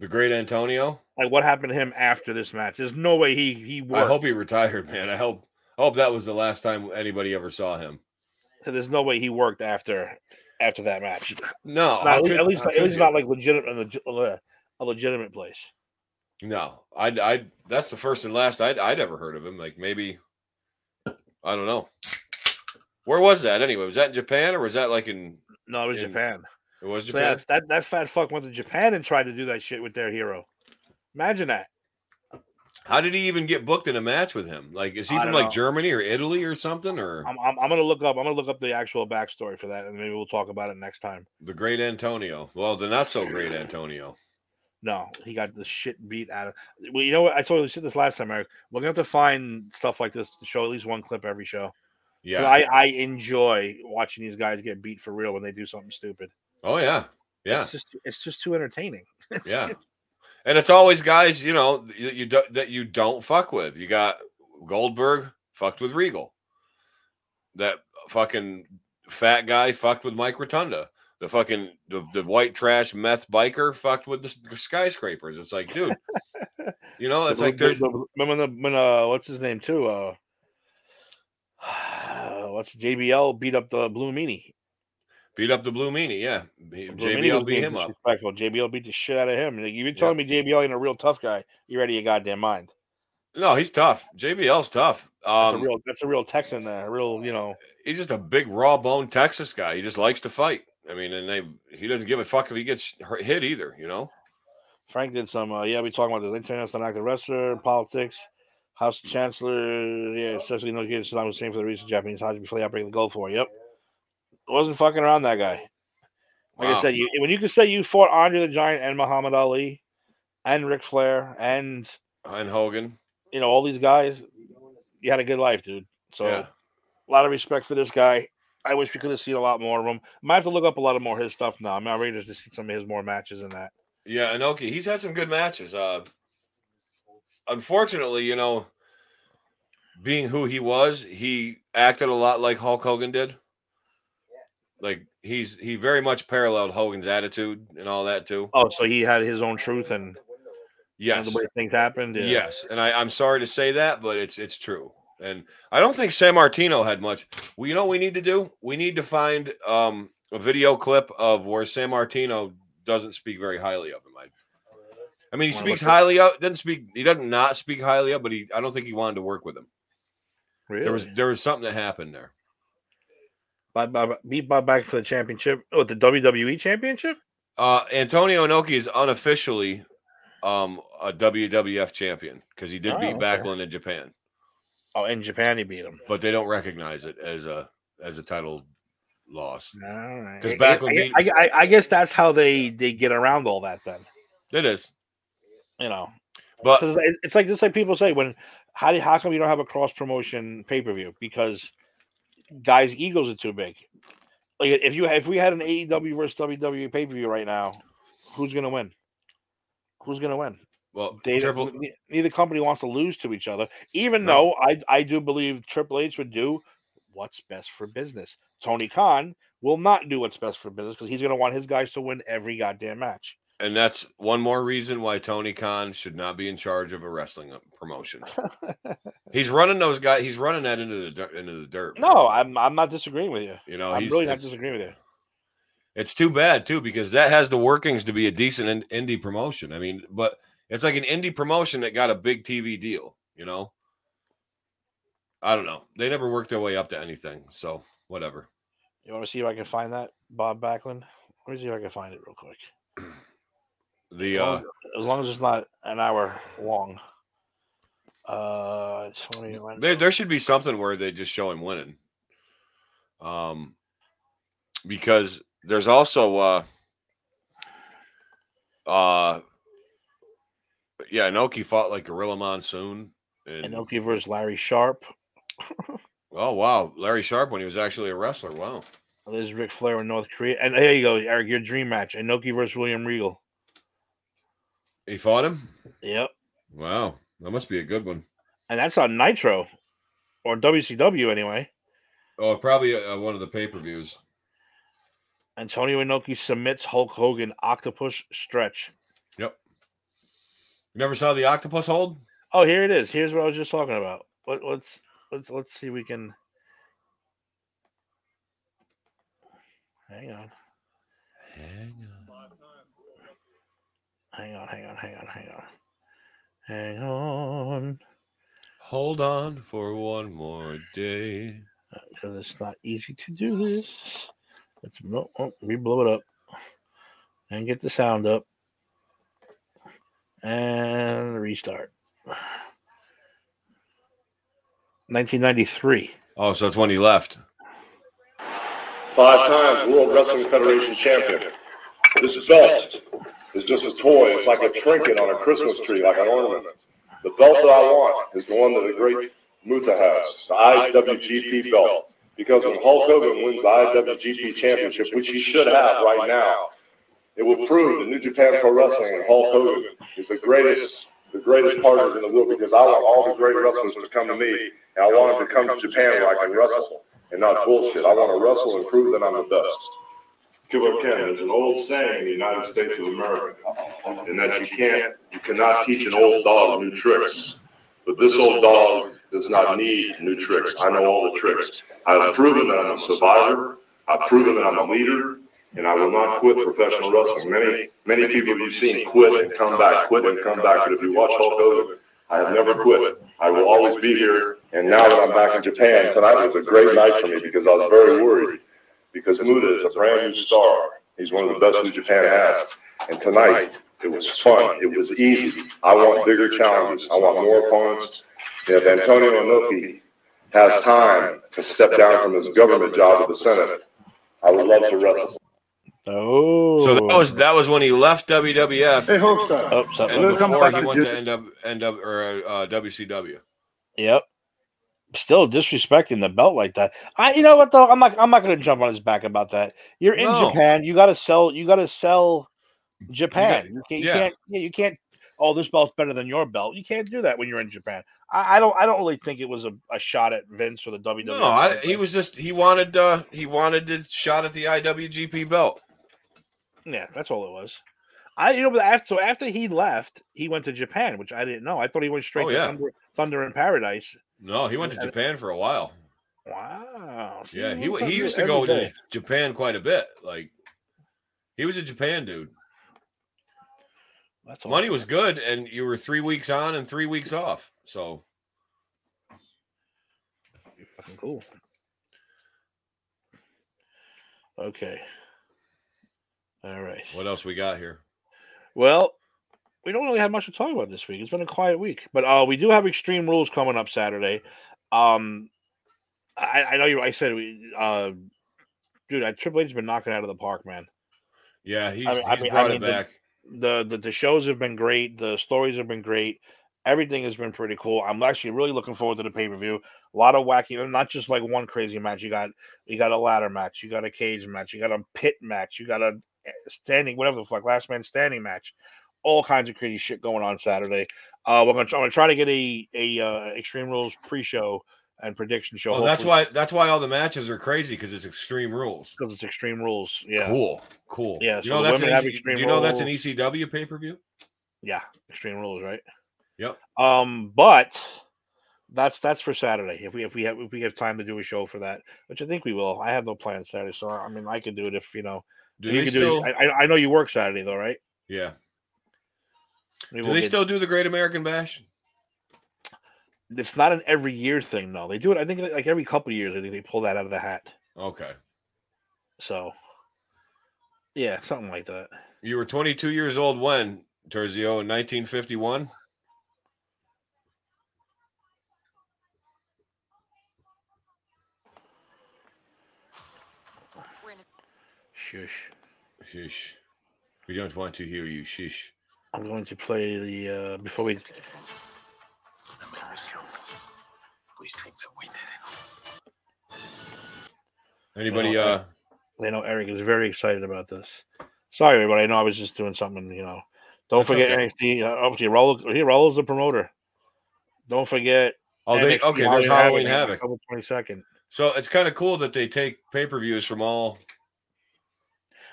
The great Antonio. Like what happened to him after this match? There's no way he he worked. I hope he retired, man. I hope I hope that was the last time anybody ever saw him. So there's no way he worked after after that match. No, Not- at least, could- at least, at least not like legitimate, a, legi- a legitimate place. No, I, I, that's the first and last I'd, I'd ever heard of him. Like maybe, I don't know. Where was that anyway? Was that in Japan or was that like in? No, it was In Japan. It was So Japan. that, that that fat fuck went to Japan and tried to do that shit with their hero. Imagine that. How did he even get booked in a match with him? Like, is he from like know. Germany or Italy or something? Or I'm, I'm I'm gonna look up. I'm gonna look up the actual backstory for that, and maybe we'll talk about it next time. the great Antonio? Well, the not so great Antonio. No, he got the shit beat out of. Well, you know what? I told you said this last time, Eric. We're gonna have to find stuff like this to show at least one clip every show. Yeah. I I enjoy watching these guys get beat for real when they do something stupid. oh yeah. Yeah. It's just it's just too entertaining. It's Yeah. just- and it's always guys you know that you do, that you don't fuck with. You got Goldberg fucked with Regal. That fucking fat guy fucked with Mike Rotunda. The fucking the, the white trash meth biker fucked with the skyscrapers. It's like, dude, you know, it's like there's remember when uh what's his name too uh what's JBL beat up the Blue Meanie. Beat up the Blue Meanie, yeah. Blue JBL beat him up. JBL beat the shit out of him. Like, you've been telling yeah. me JBL ain't a real tough guy. You ready your goddamn mind? No, he's tough. JBL's tough. Um, that's a um, real, that's a real Texan there. A real, you know. He's just a big raw bone Texas guy. He just likes to fight. I mean, and they he doesn't give a fuck if he gets hit either. You know. Frank did some. Uh, yeah, we talking about the international active wrestler, politics, House Chancellor. Yeah, especially no kids. Saddam Hussein for the recent Japanese Haji before the outbreak of the Gulf War. Yep, wasn't fucking around that guy. Like wow. I said, you, when you could say you fought Andre the Giant and Muhammad Ali, and Ric Flair and and Hogan, you know all these guys, you had a good life, dude. So yeah. a lot of respect for this guy. I wish we could have seen a lot more of him. Might have to look up a lot of more his stuff now. I'm not ready to see some of his more matches in that. Yeah, Inoki, he's had some good matches. Uh, unfortunately, you know, being who he was, he acted a lot like Hulk Hogan did. Like he's he very much paralleled Hogan's attitude and all that too. Oh, so he had his own truth and yes, the way things happened. Yeah. Yes, and I, I'm sorry to say that, but it's it's true. And I don't think Sammartino had much. Well, you know what we need to do? We need to find um, a video clip of where Sammartino doesn't speak very highly of him. I, I mean, he speaks highly of. Doesn't speak. He doesn't not speak highly of, but he. I don't think he wanted to work with him. Really? There was there was something that happened there. Bob, Bob, beat Bob back for the championship. Oh, the WWE championship. Uh, Antonio Inoki is unofficially um, a WWF champion because he did oh, beat okay. Backlund in Japan. Oh, in Japan he beat him, but they don't recognize it as a as a title loss. Because right. Backlund, I, I, I, guess that's how they they get around all that. Then it is, you know, but it's like just like people say when how do how come you don't have a cross promotion pay per view because guys' egos are too big. Like if you if we had an AEW versus WWE pay per view right now, who's gonna win? Who's gonna win? Well, they, triple... neither company wants to lose to each other. Even no. though I I do believe Triple H would do what's best for business. Tony Khan will not do what's best for business because he's gonna want his guys to win every goddamn match. And that's one more reason why Tony Khan should not be in charge of a wrestling uh, promotion. he's running those guys. He's running that into the into the dirt. No, I'm I'm not disagreeing with you. You know, I'm really not disagreeing with you. It's too bad too because that has the workings to be a decent indie promotion. I mean, but it's like an indie promotion that got a big TV deal. You know, I don't know. They never worked their way up to anything. So whatever. You want to see if I can find that Bob Backlund? Let me see if I can find it real quick. The uh, as long as it's not an hour long. Uh, there, there should be something where they just show him winning. Um, because there's also uh, uh, yeah, Inoki fought like Gorilla Monsoon. And Inoki versus Larry Sharpe. oh wow, Larry Sharpe when he was actually a wrestler. Wow. There's Ric Flair in North Korea, and there you go, Eric. Your dream match: Inoki versus William Regal. He fought him? Yep. Wow. That must be a good one. And that's on Nitro or WCW anyway. Oh, probably uh, one of the pay per views. Antonio Inoki submits Hulk Hogan octopus stretch. You never saw the octopus hold? Oh, here it is. Here's what I was just talking about. Let, let's let's let's see. We can. Hang on. Hang on. Hang on, hang on, hang on, hang on. Hang on. Hold on for one more day. Because it's not easy to do this. Let's no, oh, oh we blow it up and get the sound up and restart. 1993. Oh, so it's when he left. Five times World Wrestling Federation champion. This belt is just a toy. It's like a trinket on a Christmas tree, like an ornament. The belt that I want is the one that the great Muta has, the IWGP belt. Because when Hulk Hogan wins the IWGP championship, which he should have right now, It will prove that New Japan Pro Wrestling and Hulk Hogan is the greatest, the greatest partners in the world because I want all the great wrestlers to come to me and I want them to come to Japan where I can wrestle and not bullshit. I want to wrestle and prove that I'm the best. Killer Ken, there's an old saying in the United States of America, and that you can't, you cannot teach an old dog new tricks. But this old dog does not need new tricks. I know all the tricks. I've proven that I'm a survivor. I've proven that I'm a leader, and I will not quit professional wrestling. Many, many people you've seen quit and come back, quit and come back. But if you watch Hulk Hogan, I have never quit. I will always be here. And now that I'm back in Japan, tonight was a great night for me because I was very worried because Muta is a brand new star. He's one of the best New Japan has. And tonight, it was fun. It was easy. I want bigger challenges. I want more opponents. If Antonio Inoki has time to step down from his government job at the Senate, I would love to wrestle. Oh, So that was that was when he left WWF Hey, Hopstar. Oh, and before back he went to Ju- NW, NW or uh, WCW. Yep. Still disrespecting the belt like that. I, you know what though? I'm not. I'm not going to jump on his back about that. You're in No. Japan. You got to sell. You got to sell Japan. You You, got- can't. You yeah. can't. Yeah, you can't. Oh, this belt's better than your belt. You can't do that when you're in Japan. I, I don't. I don't really think it was a, a shot at Vince or the WWE. No, I, he was just he wanted uh he wanted the shot at the IWGP belt. Yeah, that's all it was. I, you know, but after so after he left, he went to Japan, which I didn't know. I thought he went straight Oh, to yeah. Thunder, Thunder in Paradise. No, he went to Japan for a while. Wow. See, Yeah, he he used to go to? Japan quite a bit. Like he was a Japan dude. That's Money awesome. was good, and you were three weeks on and three weeks off. So Fucking cool. Okay. All right. what else we got here? Well, we don't really have much to talk about this week. It's been a quiet week, but uh, we do have Extreme Rules coming up Saturday. Um, I, I know you. I said we, uh, dude. I, Triple H's been knocking out of the park, man. Yeah, he's, I mean- I he's mean- I mean, it the- back. the, the the shows have been great. The stories have been great. Everything has been pretty cool. I'm actually really looking forward to the pay per view. A lot of wacky, not just like one crazy match. You got you got a ladder match. You got a cage match. You got a pit match. You got a standing whatever the fuck last man standing match. All kinds of crazy shit going on Saturday. Uh, we're gonna I'm gonna try to get a a uh, Extreme Rules pre show and prediction show. Oh, that's why that's why all the matches are crazy because it's extreme rules. because it's Extreme Rules. Yeah, Cool, cool. Yeah, you know that's an EC, you know that's an ECW pay per view. yeah, Extreme Rules, right? Yep. Um, but that's that's for Saturday. If we if we have if we have time to do a show for that, which I think we will. I have no plans Saturday, so I mean I could do it if you know. Do you they still? do it. I, I- know you work Saturday though, right? yeah. Maybe Do we'll they get- still do the Great American Bash? It's not an every year thing though. They do it. I think like every couple of years. I think they pull that out of the hat. Okay. So yeah, something like that. You were 22 years old when Terzio in 1951. Shush. Shish. We don't want to hear you. Shish. I'm going to play the uh before we. Anybody? Oh, Uh, I know Eric is very excited about this. Sorry, everybody. I know I was just doing something. You know, don't forget okay. NXT. Uh, obviously, Raul. Here, Raul's the promoter. Don't forget. oh, they NXT okay. There's Halloween Havoc. October twenty second. So it's kind of cool that they take pay per views from all.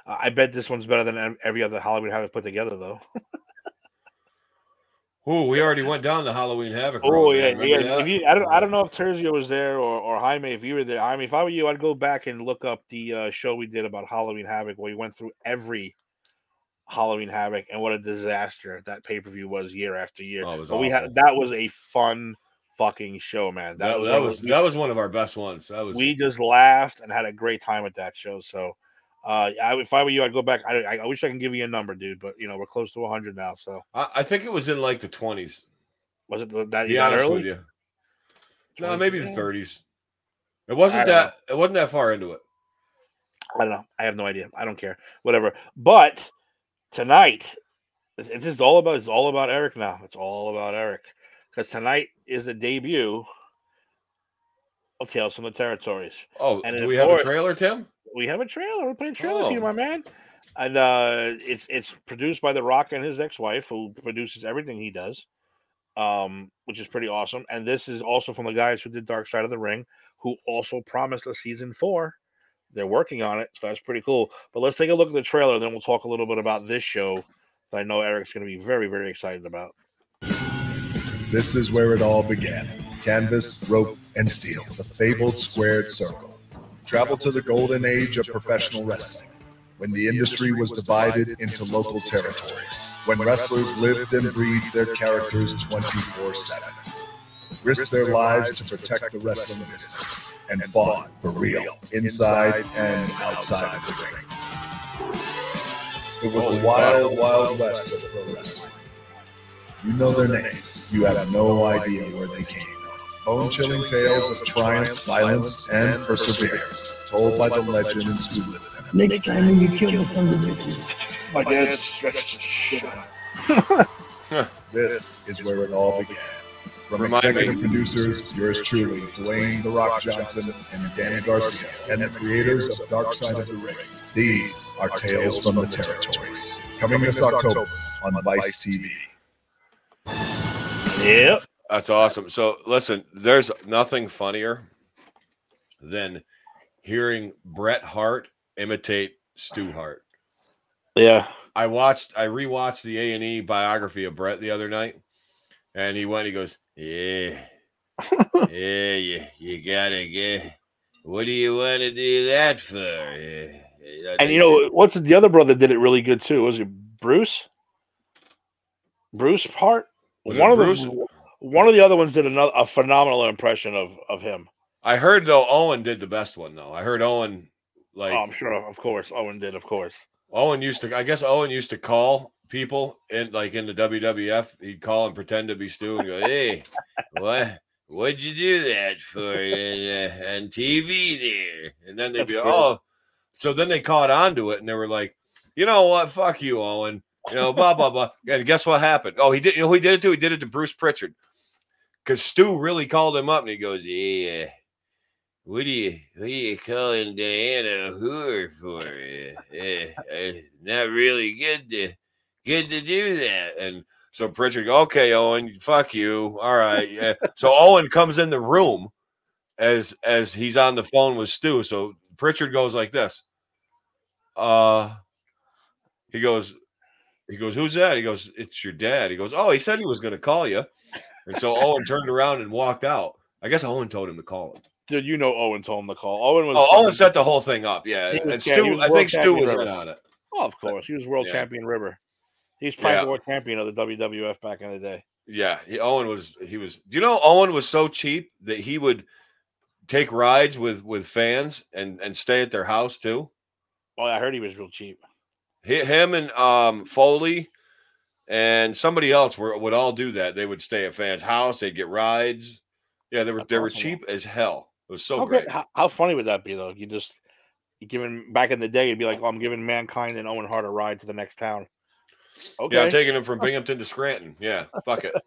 Uh, I bet this one's better than every other Halloween Havoc put together, though. Oh, we already went down the Halloween Havoc. Oh yeah, yeah. If you, I don't, I don't know if Terzio was there or, or Jaime. If you were there, I mean, if I were you, I'd go back and look up the uh, show we did about Halloween Havoc, where we went through every Halloween Havoc and what a disaster that pay per view was year after year. Oh, was but we had that was a fun fucking show, man. That, was that one of was those- that was one of our best ones. That was we just laughed and had a great time at that show. So, uh, I, if I were you, I'd go back. I, I, wish I can give you a number, dude, but you know we're close to 100 now. So I, I think it was in like the twenties. was it that that early? with no, maybe the thirties. It wasn't that. It wasn't that far into it. I don't know. I have no idea. I don't care. Whatever. But tonight, it's just all about it's all about Eric now. It's all about Eric because tonight is the debut of Tales from the Territories. Oh, And do we have a trailer, Tim? We have a trailer. We're playing a trailer for you, Oh. my man. and uh, it's it's produced by The Rock and his ex-wife, who produces everything he does, um, which is pretty awesome. And this is also from the guys who did Dark Side of the Ring, who also promised a season four. They're working on it, so that's pretty cool. But let's take a look at the trailer, and then we'll talk a little bit about this show that I know Eric's going to be very, very excited about. This is where it all began canvas, rope, and steel, the fabled squared circle. Travel to the golden age of professional wrestling, when the industry was divided into local territories, when wrestlers lived and breathed their characters 24 7, risked their lives to protect the wrestling business, and fought for real, inside and outside of the ring. It was the wild, wild west of pro wrestling. You know their names. You have no idea where they came. Bone chilling tales of triumph, violence, and perseverance, told by the legends who lived them. Next time when you kill the son of bitches. My dad stretched the shit out. This is where it all began. From Remind executive me. producers, yours truly, Dwayne The Rock Johnson and Danny Garcia, and the creators of Dark Side of the Ring. These are Tales from the Territories. Coming this October on Vice TV. Yep. That's awesome. So listen, there's nothing funnier than hearing Bret Hart imitate Stu Hart. Yeah. I watched, I rewatched the A and E biography of Bret the other night, and he went, he goes, yeah, yeah, you, you gotta get. What do you want to do that for? Yeah, And you know what's the other brother did it really good too? Was it Bruce? Bruce Hart. Was it one of Bruce? them. One of the other ones did another a phenomenal impression of of him. I heard though Owen did the best one though. I heard Owen like oh, I'm sure, of course, Owen did, of course. Owen used to. I guess Owen used to call people in like in the WWF. He'd call and pretend to be Stu and go, "Hey, what? What'd you do that for uh, on TV there?" And then they'd That's be, great. "Oh." So then they caught on to it and they were like, "You know what? Fuck you, Owen." You know, blah blah blah. And guess what happened? Oh, he did. You know he did it to? He did it to Bruce Prichard because Stu really called him up and he goes, "Yeah." What are you what are you calling Diana whore for? Uh, uh, uh, not really good to good to do that. And so Prichard, okay, Owen, fuck you. All right. Yeah. so Owen comes in the room as as he's on the phone with Stu. So Prichard goes like this. Uh he goes, he goes, Who's that? He goes, It's your dad. He goes, Oh, he said he was gonna call you. And so Owen turned around and walked out. I guess Owen told him to call him. Dude, you know Owen told him to call. Owen was. Oh, Owen set the whole thing up. Yeah, was- and yeah, Stu, I think Stu was in on it. Oh, of course, he was world Yeah. champion River. He's probably Yeah. world champion of the WWF back in the day. Yeah, he, Owen was. He was. Do you know Owen was so cheap that he would take rides with with fans and and stay at their house too. Oh, I heard he was real cheap. He, him and um Foley and somebody else were, would all do that. They would stay at fans' house. They'd get rides. Yeah, they were That's they were awesome. cheap as hell. It was so how, great. how, how funny would that be though? You just you giving back in the day, you'd be like, "Oh, I'm giving mankind and Owen Hart a ride to the next town." Okay, Yeah, I'm taking him from Binghamton to Scranton. Yeah, fuck it.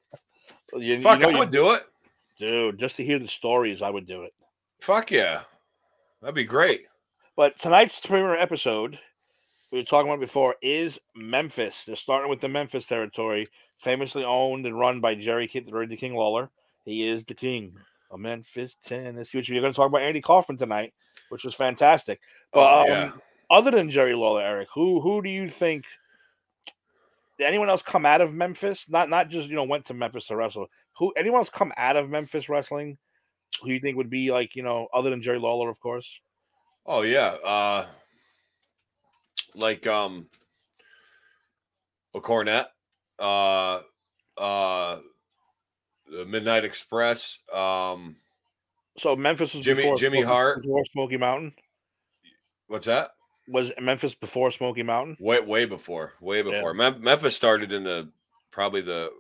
You- you fuck, know I you- would do it. dude. Just to hear the stories, I would do it. Fuck yeah, that'd be great. But tonight's premiere episode, we were talking about before, is Memphis. They're starting with the Memphis territory, famously owned and run by Jerry King, the King Lawler. He is the king of Memphis, Tennessee. Which we're going to talk about Andy Kaufman tonight, which was fantastic. But Oh, um, other than Jerry Lawler, Eric, who who do you think? Did anyone else come out of Memphis? Not not just you know went to Memphis to wrestle. Who anyone else come out of Memphis wrestling? Who you think would be like you know other than Jerry Lawler, of course? Oh yeah. Uh like um a Cornette, uh uh the Midnight Express, um So Memphis was Jimmy- before Jimmy Smoky- Hart. before Smoky Mountain. what's that? Was Memphis before Smoky Mountain? Way way before. Way Yeah. before. Mem- Memphis started in the probably the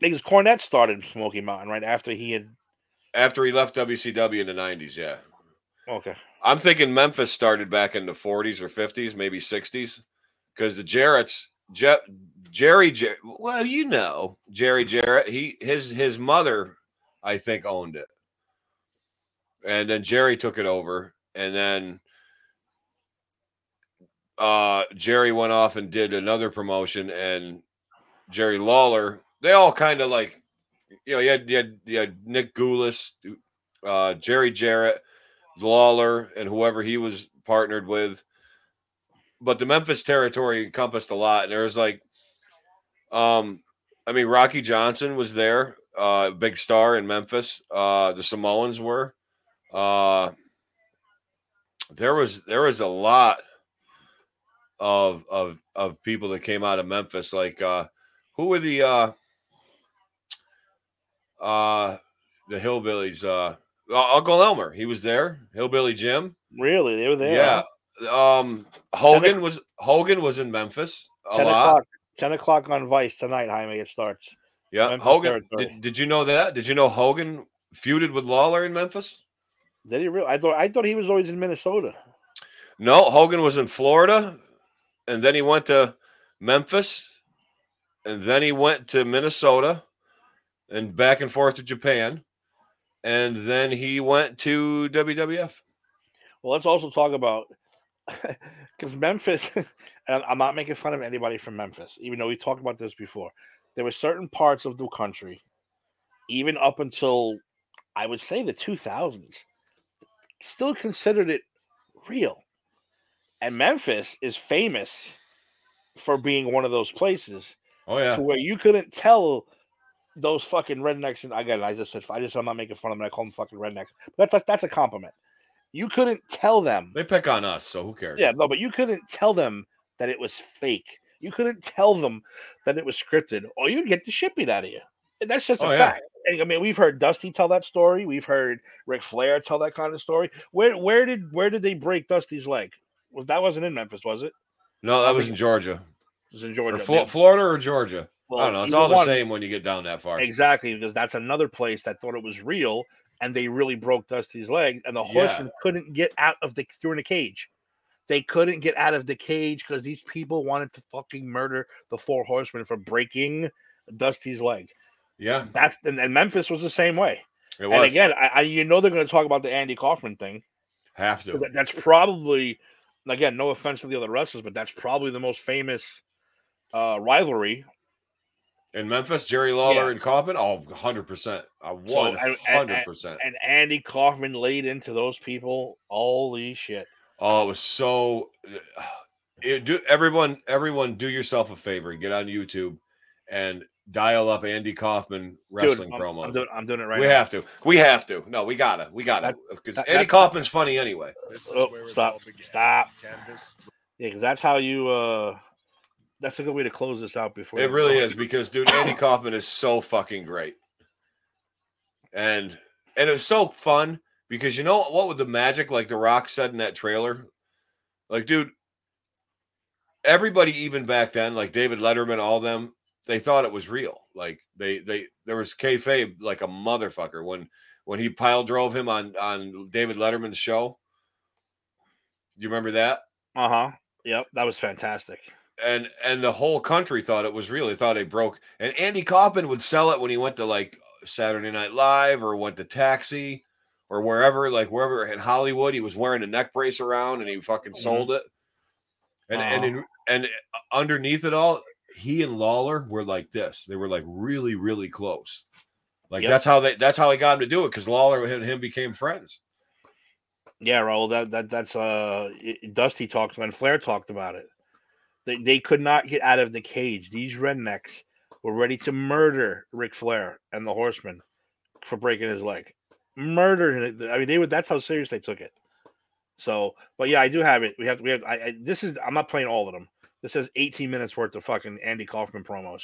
Because Cornette started Smoky Mountain right after he had. after he left WCW in the 90s, yeah. Okay, I'm thinking Memphis started back in the 40s or 50s, maybe 60s, because the Jarrett's Je- Jerry, Jer- well, you know Jerry Jarrett. He his his mother, I think, owned it, and then Jerry took it over, and then uh, Jerry went off and did another promotion, and Jerry Lawler. They all kind of like, you know, you had, you had, you had Nick Gulas, uh, Jerry Jarrett, Lawler, and whoever he was partnered with. But the Memphis territory encompassed a lot, and there was like, um, I mean, Rocky Johnson was there, uh, big star in Memphis. Uh, the Samoans were. Uh, there was there was a lot of of of people that came out of Memphis. Like uh who were the uh uh the hillbillies? Uh Uncle Elmer, he was there. Hillbilly Jim. Really, they were there. Yeah. Um Hogan was Hogan was in Memphis a 10 lot. o'clock. Ten o'clock on Vice tonight. Jaime, it starts. Yeah, Memphis Hogan. Did, did you know that? Did you know Hogan feuded with Lawler in Memphis? Did he really? I thought I thought he was always in Minnesota. No, Hogan was in Florida, and then he went to Memphis, and then he went to Minnesota, and back and forth to Japan, and then he went to WWF. Well, let's also talk about because Memphis, and I'm- not making fun of anybody from Memphis, even though we talked about this before. There were certain parts of the country, even up until I would say the 2000s, still considered it real. And Memphis is famous for being one of those places Oh yeah, where you couldn't tell those fucking rednecks. And again, I just said I just I'm not making fun of them. I call them fucking rednecks. But that's that's a compliment. You couldn't tell them. they pick on us, so who cares? Yeah, no, but you couldn't tell them that it was fake. You couldn't tell them that it was scripted, or you'd get the shit beat out of you. And that's just a Oh, yeah. fact. And, I mean, we've heard Dusty tell that story. We've heard Ric Flair tell that kind of story. Where where did where did they break Dusty's leg? Well, that wasn't in Memphis, was it? No, that was in Georgia, It was in or Georgia. Yeah. Florida, or Georgia. Well, I don't know. It's all the one. same when you get down that far. Exactly, because that's another place that thought it was real, and they really broke Dusty's leg, and the Yeah. horsemen couldn't get out of the during the cage. They couldn't get out of the cage because these people wanted to fucking murder the four horsemen for breaking Dusty's leg. Yeah, That's and, and Memphis was the same way. it And was. again, I, I you know they're going to talk about the Andy Kaufman thing. Have to. That- That's probably again, no offense to the other wrestlers, but that's probably the most famous uh, rivalry In Memphis, Jerry Lawler Yeah. and Kaufman, oh, 100%. A So, and- and- 100%. and Andy Kaufman laid into those people. Holy shit! Oh, it was so. It, do everyone, everyone, do yourself a favor and get on YouTube and dial up Andy Kaufman wrestling Dude, I'm, promos. I'm doing, I'm doing it right now. we now. have to. We have to. No, we gotta. We gotta. Because Andy that- Kaufman's funny anyway. This is Oh, where stop. Stop. Canvas, Yeah, because that's how you. uh That's a good way to close this out. Before It really is because, dude, Andy Kaufman is so fucking great, and and it was so fun because you know what with the magic, like The Rock said in that trailer, like, dude, everybody even back then, like David Letterman, all them, they thought it was real. Like they they there was kayfabe like a motherfucker when when he pile drove him on on David Letterman's show. Do you remember that? Uh huh. Yep, that was fantastic. And and the whole country thought it was real. They thought they broke. And Andy Kaufman would sell it when he went to like Saturday Night Live or went to Taxi or wherever, like wherever in Hollywood. He was wearing a neck brace around and he fucking Mhm. sold it. And and Uh-huh. in, and underneath it all, he and Lawler were like this. They were like really really close. Like Yep. that's how they that's how he got him to do it because Lawler and him became friends. Yeah, Raul. That that that's uh Dusty talked and Flair talked about it. They they could not get out of the cage. These rednecks were ready to murder Ric Flair and the Horsemen for breaking his leg. Murder. I mean, they would. That's how serious they took it. So, but yeah, I do have it. We have. We have. I, I this is. I'm not playing all of them. This has 18 minutes worth of fucking Andy Kaufman promos,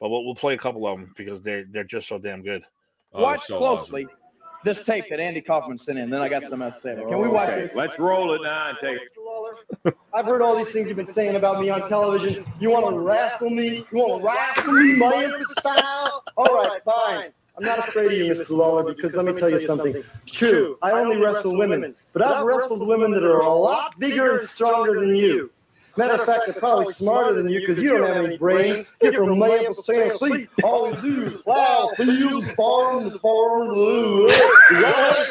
but we'll, we'll play a couple of them because they're they're just so damn good. Oh, watch so awesome. closely this tape that Andy Kaufman sent in. Then I got some else to say. Can we oh, watch Okay, it? Let's roll it now and take it. I've heard all these things you've been saying about me on television. You want to wrestle me? You want to wrestle me, Memphis style? All right, fine. I'm not afraid of you, Mr. Lawler, because let me tell you something. True, I only wrestle women, but I've wrestled women that are a lot bigger and stronger than you. Matter of fact, they're probably smarter than you because you don't have any brains. You're from Memphis, Tennessee. All you do is plow fields, farm, farm, blue. Memphis,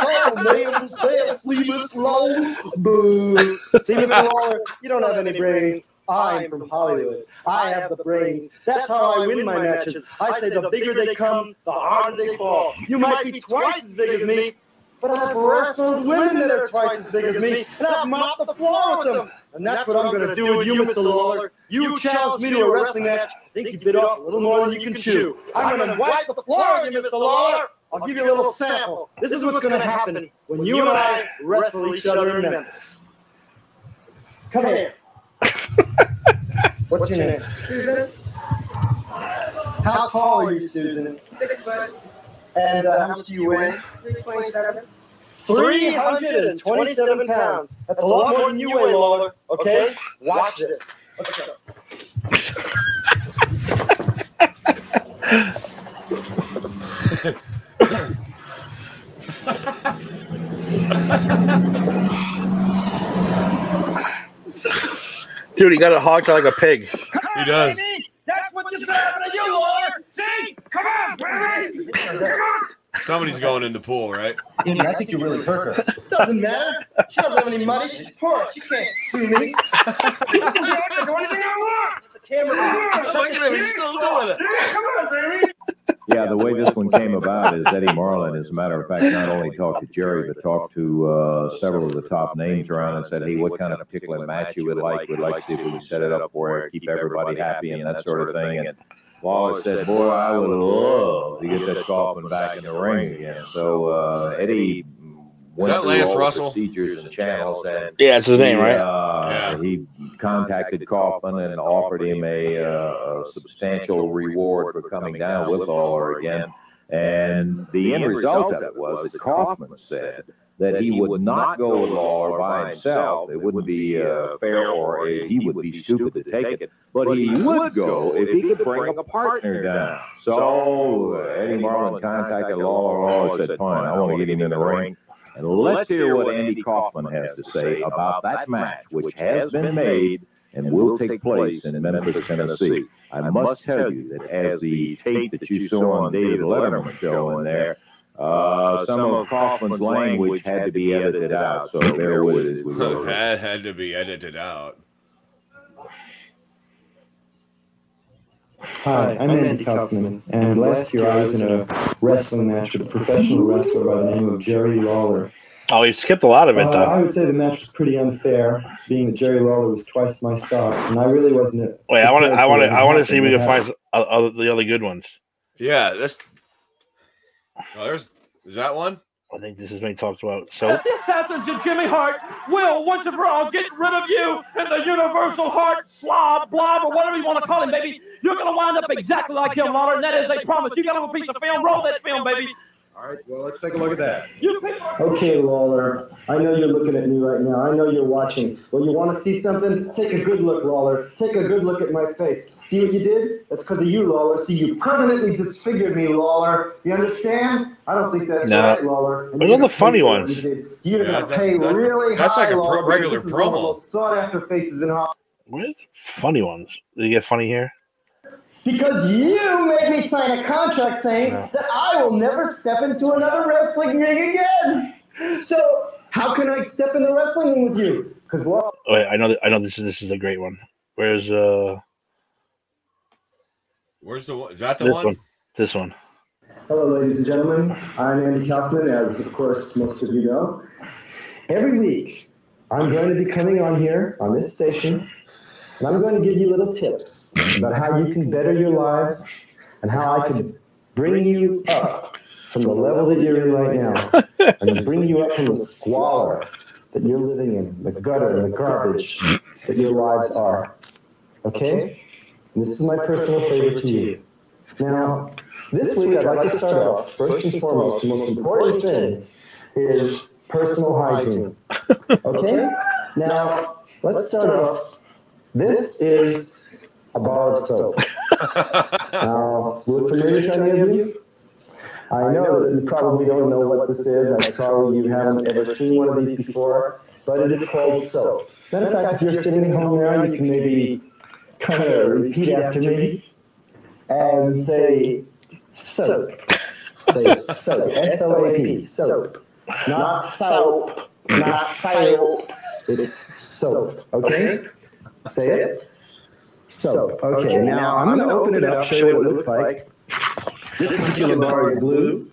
Tennessee, Mr. Low. Boo. See, Mr. Waller, you don't have any brains. I'm from Hollywood. I have the brains. That's how I win my matches. I say the bigger they come, the harder they fall. You might be twice as big as me, but I've wrestled women that are twice as big as me, and I've mopped the floor with them. And that's what I'm going to do with you, Mr. Lawler. You challenge me to a wrestling match. I think you bit off a little more than you can chew. I'm going to wipe the floor with you, Mr. Lawler. I'll give you a little sample. This is what's going to happen when you and I wrestle each other in Memphis. Come here. What's your name? Susan. How tall are you, Susan? Six foot, And uh, how much do you weigh? three twenty-seven. 327 pounds. That's a lot more than you weigh, Lawler. Okay? Watch this. Dude, he got it hogged like a pig. He does. That's what just happened to you, Lawler. See? Come on, baby. Come on. Somebody's going in the pool, right? I think you really hurt her. Doesn't matter. She doesn't have any money. She's poor. She can't sue me. I can do anything I want. The camera. Look at him, he's still doing it. Come on, baby. Yeah, the way this one came about is Eddie Marlin, as a matter of fact, not only talked to Jerry, but talked to uh, several of the top names around and said, hey, what kind of particular match you would like? We'd like to see if we can set it up for it, keep everybody happy and that sort of thing. And Lawler said, boy, I would love to get that Kaufman back in the ring again. So uh, Eddie went that through Lance all the Russell? procedures and channels and Yeah, it's his name, he, right? Uh, He contacted Kaufman and offered him a, uh, a substantial reward for coming down with Lawler again. And the end result of it was that Kaufman said that he would not go with Lawler by himself. It wouldn't be uh, fair or uh, he would be stupid to take it. But he would go if he could bring a partner down. So uh, Eddie Marlin contacted Lawler. Lawler said, fine, I want to get him in the ring. And let's hear what Andy Kaufman has to say about that match, which has been made and will take place in Memphis, Tennessee. I must tell you that as the tape that you saw on David Letterman show in there, uh, some of Kaufman's language had to be edited out. So bear with it as we go. That had to be edited out. Hi, I'm Andy Kaufman, and last year I was in a wrestling match with a professional wrestler by the name of Jerry Lawler. Oh, he skipped a lot of it, Uh, though. I would say the match was pretty unfair, being that Jerry Lawler was twice my size, and I really wasn't. Wait, I want to, I want to, I want to see if we can find uh, other, the other good ones. Yeah, that's. Oh, there's. Is that one? I think this is when he talks about soap. this happens to Jimmy Hart will once and for all get rid of you and the universal heart slob, blob, or whatever you want to call him, baby. You're going to wind up exactly like him, Lawler, and that is a promise. You got a piece of film. Roll that film, baby. All right, well, let's take a look at that. Okay, Lawler, I know you're looking at me right now. I know you're watching. Well, you want to see something? Take a good look, Lawler. Take a good look at my face. See what you did? That's because of you, Lawler. See, you permanently disfigured me, Lawler. You understand? I don't think that's No. right, Lawler. And Those you're the funny pay for what ones. you did. You're Yeah, gonna pay that- really that's high, like a pro- Lawler, regular this is one of the promo. most sought-after faces in Hollywood. Where's the funny ones? Did you get funny here? Because you made me sign a contract saying No. that I will never step into another wrestling ring again. So how can I step in the wrestling ring with you? Because well, Oh, wait, I know, that, I know this is this is a great one. Where's uh Where's the one? Is that the this one? one? This one. hello, ladies and gentlemen. I'm Andy Kaufman, as of course most of you know. Every week, I'm going to be coming on here on this station, and I'm going to give you little tips about how you can better your lives and how I can bring you up from the level that you're in right now and bring you up from the squalor that you're living in, the gutter and the garbage that your lives are. Okay? And this is my personal favor to you. Now, this week I'd like to start off, first and foremost, the most important thing is personal hygiene. Okay? Now, let's start off. This is a bar of soap. Now, look familiar to any of you? I know that you probably don't know what this is. I probably you haven't ever seen one of these before, but it is called soap. Matter of fact, if you're sitting at home now, you can maybe kind of repeat after me and say soap. Say soap. S O A P. Soap. Not soap. Not soap. It's soap. Okay? Say it. Soap. Okay, now I'm going to open it up, show you what it looks like. This particular bar is blue.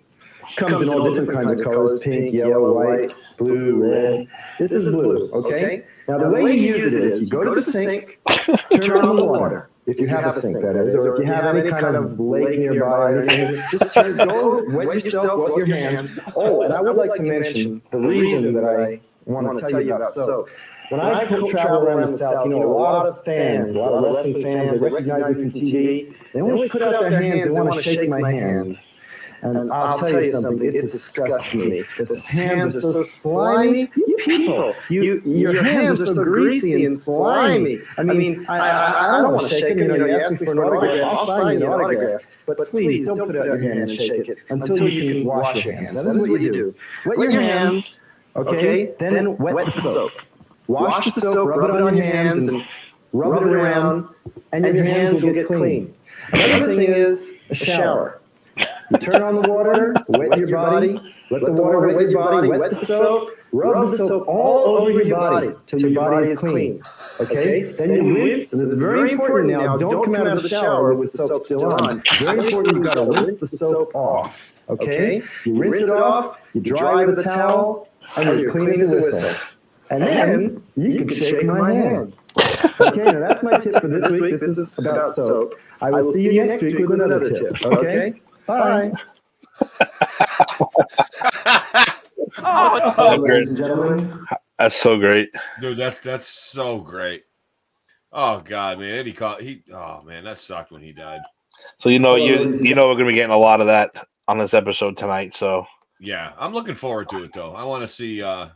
Comes in all different kinds of colors pink, yellow, white, blue, red. This is blue, okay? Now, the way you use it is you go to the sink, turn on the water. If you have a sink, that is, or if you have any kind of lake nearby, or anything, just turn, go wet yourself, wet your hands. Oh, and I would like to mention the reason that I want to tell you about soap. When I go travel around the South, you know, a lot of fans, a lot of wrestling fans, they recognize me from TV. They always put out their hands, they want to shake my hand. And I'll tell you something, it disgusts me. The hands are so slimy. You people, you, your hands are so greasy and slimy. I mean, I, I, I don't want to shake them, you know, you ask me for an autograph, I'll sign you an autograph. But please, don't put out your hand and shake it until you can wash your hands. That is what you do. Wet your hands, okay, then wet the soap. Wash the soap, rub it on your hands, and rub it around, and your hands will get clean. Another thing is a shower. You turn on the water, wet your body, let the water wet your body, wet the soap, rub the soap all over your body till your body is clean. Okay? Then you rinse, and this is very important now. Don't come out of the shower with the soap still on. Very important, you've got to rinse the soap off. Okay? You rinse it off, you dry it with a towel, and you're clean as a whistle. And then you can shake my hand. Okay, now that's my tip for this week. This is about soap. I will see you next week with another tip. Okay? Bye. Oh, Ladies and gentlemen. That's so great. Dude, that's that's so great. Oh God, man, he caught he. Oh man, that sucked when he died. So you know you you know we're gonna be getting a lot of that on this episode tonight. So Yeah, I'm looking forward to it though. I want to see. uh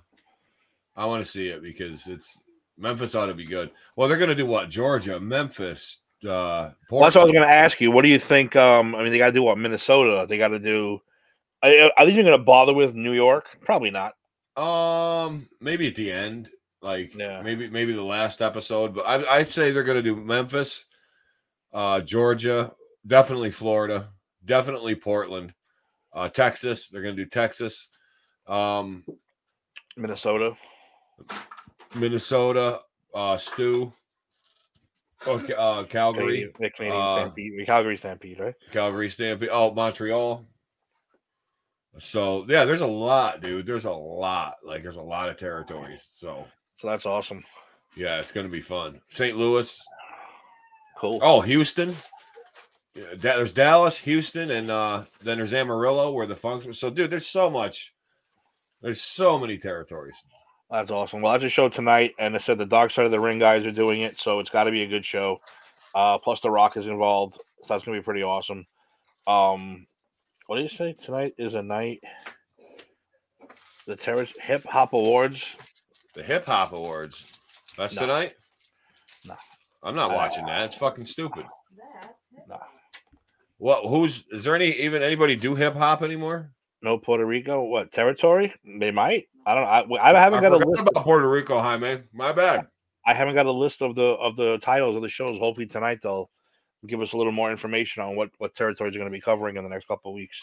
I want to see it because it's Memphis ought to be good. Well, they're gonna do what? Georgia, Memphis, uh, well, that's what I was gonna ask you. What do you think? Um, I mean, they got to do what Minnesota? They got to do. Are, are they even gonna bother with New York? Probably not. Um, maybe at the end, like Yeah. maybe maybe the last episode, but I I'd say they're gonna do Memphis, uh, Georgia, definitely Florida, definitely Portland, uh, Texas. They're gonna do Texas, um, Minnesota. Minnesota, uh, Stu, okay, uh, Calgary, the Canadian uh, Stampede, Calgary Stampede, right? Calgary Stampede. Oh, Montreal. So yeah, there's a lot, dude. There's a lot. Like there's a lot of territories. So So that's awesome. yeah, it's gonna be fun. St. Louis. Cool. Oh, Houston. Yeah, there's Dallas, Houston, and uh then there's Amarillo where the function. So dude, there's so much. There's so many territories. That's awesome. Well, that's a show tonight, and I said the Dark Side of the Ring guys are doing it, so it's got to be a good show. Uh, plus, The Rock is involved, so that's gonna be pretty awesome. Um, what do you say? Tonight is a night. The Terrace Hip Hop Awards. The Hip Hop Awards. That's No. tonight. No. I'm not watching that. It's fucking stupid. Nah. What? Who's? Is there any even anybody do hip hop anymore? No Puerto Rico. What territory? They might. I don't. I, I haven't I got a list. about Puerto Rico, Jaime. My bad. I haven't got a list of the of the titles of the shows. Hopefully tonight they'll give us a little more information on what what territories are going to be covering in the next couple of weeks.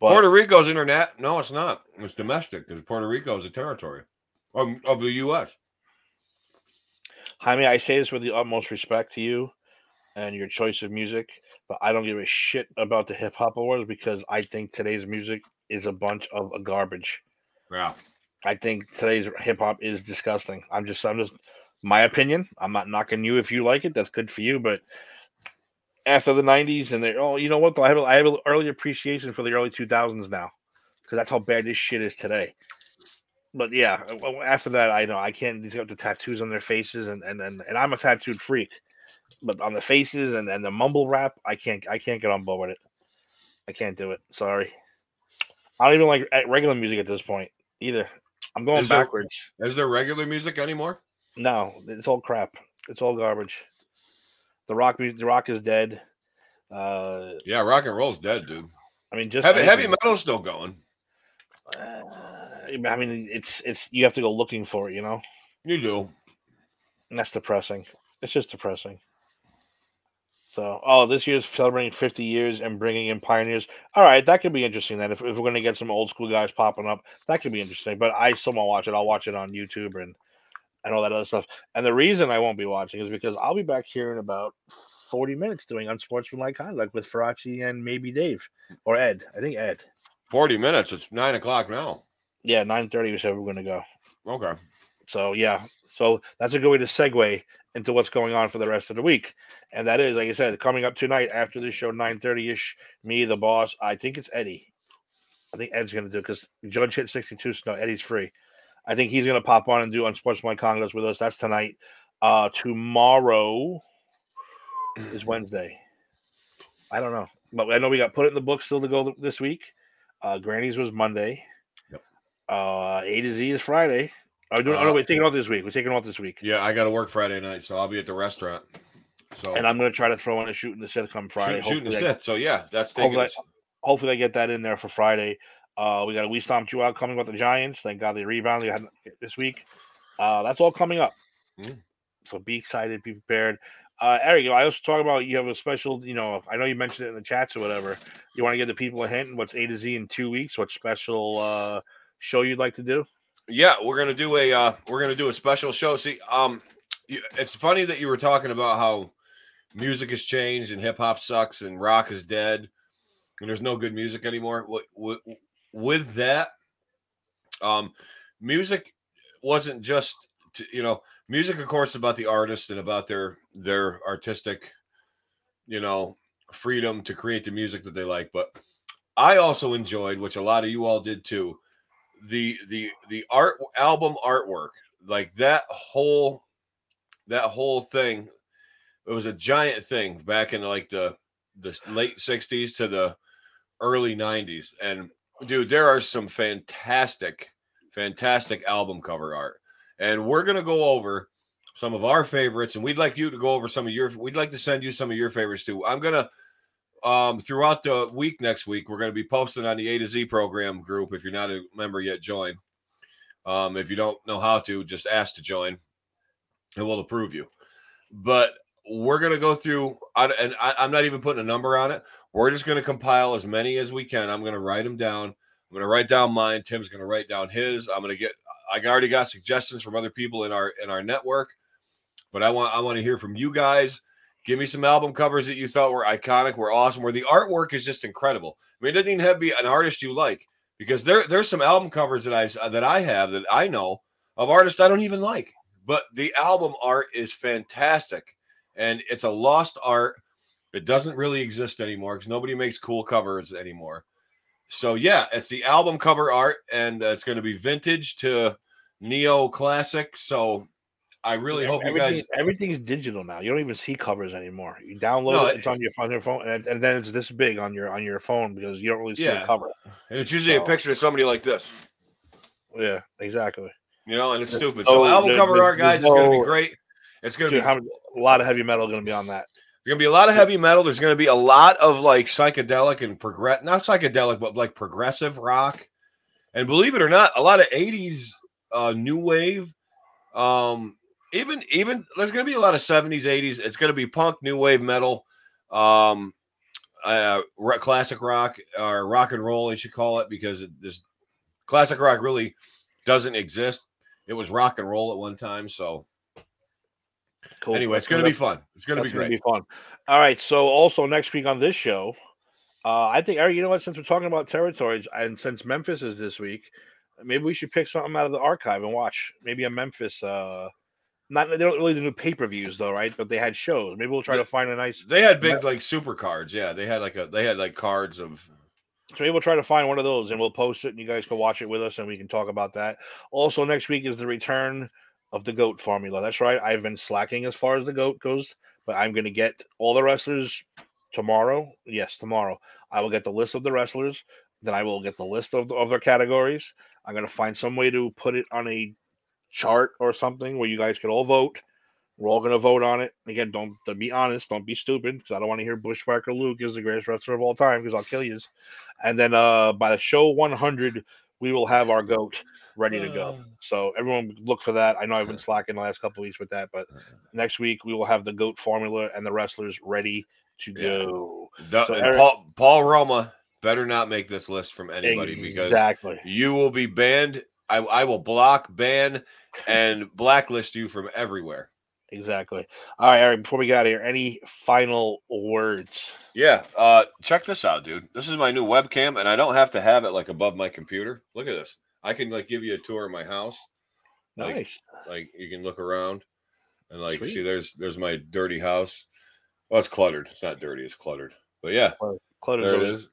But Puerto Rico's internet. No, it's not. It's domestic because Puerto Rico is a territory of, of the U.S. Jaime, I say this with the utmost respect to you and your choice of music, but I don't give a shit about the hip hop awards because I think today's music is a bunch of garbage. Yeah. I think today's hip hop is disgusting. I'm just, I'm just, my opinion. I'm not knocking you if you like it. That's good for you. But after the '90s and they, oh, you know what? I have, a- I have an early appreciation for the early 2000s now because that's how bad this shit is today. But yeah, uh, after that, I know I can't. These got the tattoos on their faces, and and and, and I'm a tattooed freak. But on the faces and, and the mumble rap, I can't I can't get on board with it. I can't do it. Sorry. I don't even like uh, regular music at this point either. I'm going Is backwards. Is there regular music anymore? No, it's all crap. It's all garbage. The rock, the rock is dead. Uh, Yeah, rock and roll's dead, dude. I mean, just Heavy, heavy metal's still going. Uh, I mean, it's it's you have to go looking for it, you know. You do. And that's depressing. It's just depressing. So, oh, this year's celebrating 50 years and bringing in pioneers. All right, that could be interesting. Then, if, if we're going to get some old school guys popping up, that could be interesting. But I still won't watch it. I'll watch it on YouTube and and all that other stuff. And the reason I won't be watching is because I'll be back here in about 40 minutes doing unsportsmanlike conduct with Farachi and maybe Dave or Ed. I think Ed. 40 minutes. It's nine o'clock now. Yeah, 9:30 we said we're going to go. Okay. So yeah, so that's a good way to segue into what's going on for the rest of the week. And that is, like I said, coming up tonight after this show, 9:30 ish. Me, the boss. I think it's Eddie. I think Ed's going to do it because Judge hit 62, so no, Eddie's free. I think he's going to pop on and do Unsportsmanlike Congress with us. That's tonight. Uh, tomorrow is Wednesday. I don't know, but I know we got put it in the book still to go this week. Uh, Granny's was Monday. Yep. Uh, A to Z is Friday. Oh, oh no, Uh, we're taking off this week. We're taking off this week. Yeah, I got to work Friday night, so I'll be at the restaurant. So And I'm going to try to throw in a shooting the Sith come Friday. shoot, shooting the Hopefully I- So yeah, that's taking Hopefully, us. hopefully I get that in there for Friday. Uh, we got a We Stomped You Out coming with the Giants. Thank God they rebounded they had this week. Uh, that's all coming up. Mm. So be excited, be prepared. Uh, Eric, I also talk about you have a special, you know, I know you mentioned it in the chats or whatever. You want to give the people a hint what's A to Z in two weeks? What special uh, show you'd like to do? Yeah, we're gonna do a uh, we're gonna do a special show. See, um, it's funny that you were talking about how music has changed and hip hop sucks and rock is dead and there's no good music anymore. With, with, that, um, music wasn't just to, you know music, of course, about the artist and about their their artistic, you know, freedom to create the music that they like. But I also enjoyed, which a lot of you all did too, the the the art album artwork like that whole that whole thing it was a giant thing back in like the the late 60s to the early 90s and dude there are some fantastic fantastic album cover art. And we're to go over some of our favorites and we'd like you to go over some of your we'd like to send you some of your favorites too. I'm to um, throughout the week next week, we're going to be posting on the A to Z program group. If you're not a member yet, join. Um, if you don't know how to, just ask to join, and we'll approve you. But we're going to go through, and I'm not even putting a number on it. We're just going to compile as many as we can. I'm going to write them down. I'm going to write down mine. Tim's going to write down his. I'm going to get. I already got suggestions from other people in our in our network, but I want I want to hear from you guys. Give me some album covers that you thought were iconic, were awesome, where the artwork is just incredible. I mean, it doesn't even have to be an artist you like, because there there's some album covers that I that I have that I know of artists I don't even like, but the album art is fantastic, and it's a lost art. It doesn't really exist anymore because nobody makes cool covers anymore. So yeah, it's the album cover art, and uh, it's going to be vintage to neo classic. So I really hope you Everything- guys. Everything's digital now. You don't even see covers anymore. You download No, it, it's on your on your phone, and, and then it's this big on your on your phone because you don't really see Yeah. the cover. And it's usually a picture of somebody like this, Yeah, exactly. you know, and it's There's stupid. no- So album there- cover art, guys, there's is going to be great. It's going to be a lot of heavy metal going to be on that. There's gonna be a lot of heavy metal. There's gonna be a lot of like psychedelic and progress, not psychedelic, but like progressive rock. And believe it or not, a lot of '80s uh, new wave. Um, even even there's gonna be a lot of '70s, '80s. It's gonna be punk, new wave metal, um, uh, classic rock or rock and roll, you should call it, because it, this classic rock really doesn't exist. It was rock and roll at one time. So Cool. anyway, it's gonna be fun. It's gonna be that's gonna great. be fun. All right. So also next week on this show, uh, I think Eric, you know what? Since we're talking about territories, and since Memphis is this week, maybe we should pick something out of the archive and watch. Maybe a Memphis. Uh, not they don't really do pay per views though, right? But they had shows. Maybe we'll try to find a nice. They had big like super cards. Yeah, they had like a they had like cards of So maybe we'll try to find one of those and we'll post it and you guys can watch it with us and we can talk about that. Also, next week is the return of the GOAT formula. That's right. I've been slacking as far as the GOAT goes, but I'm going to get all the wrestlers tomorrow. Yes, tomorrow. I will get the list of the wrestlers. Then I will get the list of, of their categories. I'm going to find some way to put it on a chart or something where you guys could all vote. We're all going to vote on it. Again, don't to be honest, don't be stupid because I don't want to hear Bushwhacker Luke is the greatest wrestler of all time because I'll kill you. And then uh by the show 100, we will have our goat. ready to go. Uh. So everyone look for that. I know I've been slacking the last couple weeks with that, but next week we will have the goat formula and the wrestlers ready to Yeah. go. The- So Eric- Paul, Paul Roma better not make this list from anybody because you will be banned. I, I will block, ban, and blacklist you from everywhere. Exactly. All right, Eric, before we get out of here, any final words? Yeah. Uh, check this out, dude. This is my new webcam, and I don't have to have it like above my computer. Look at this. I can like give you a tour of my house. Like, Nice. like you can look around and like Sweet. see there's there's my dirty house. Well, it's cluttered. It's not dirty. It's cluttered. But yeah, Cluttered. there it is.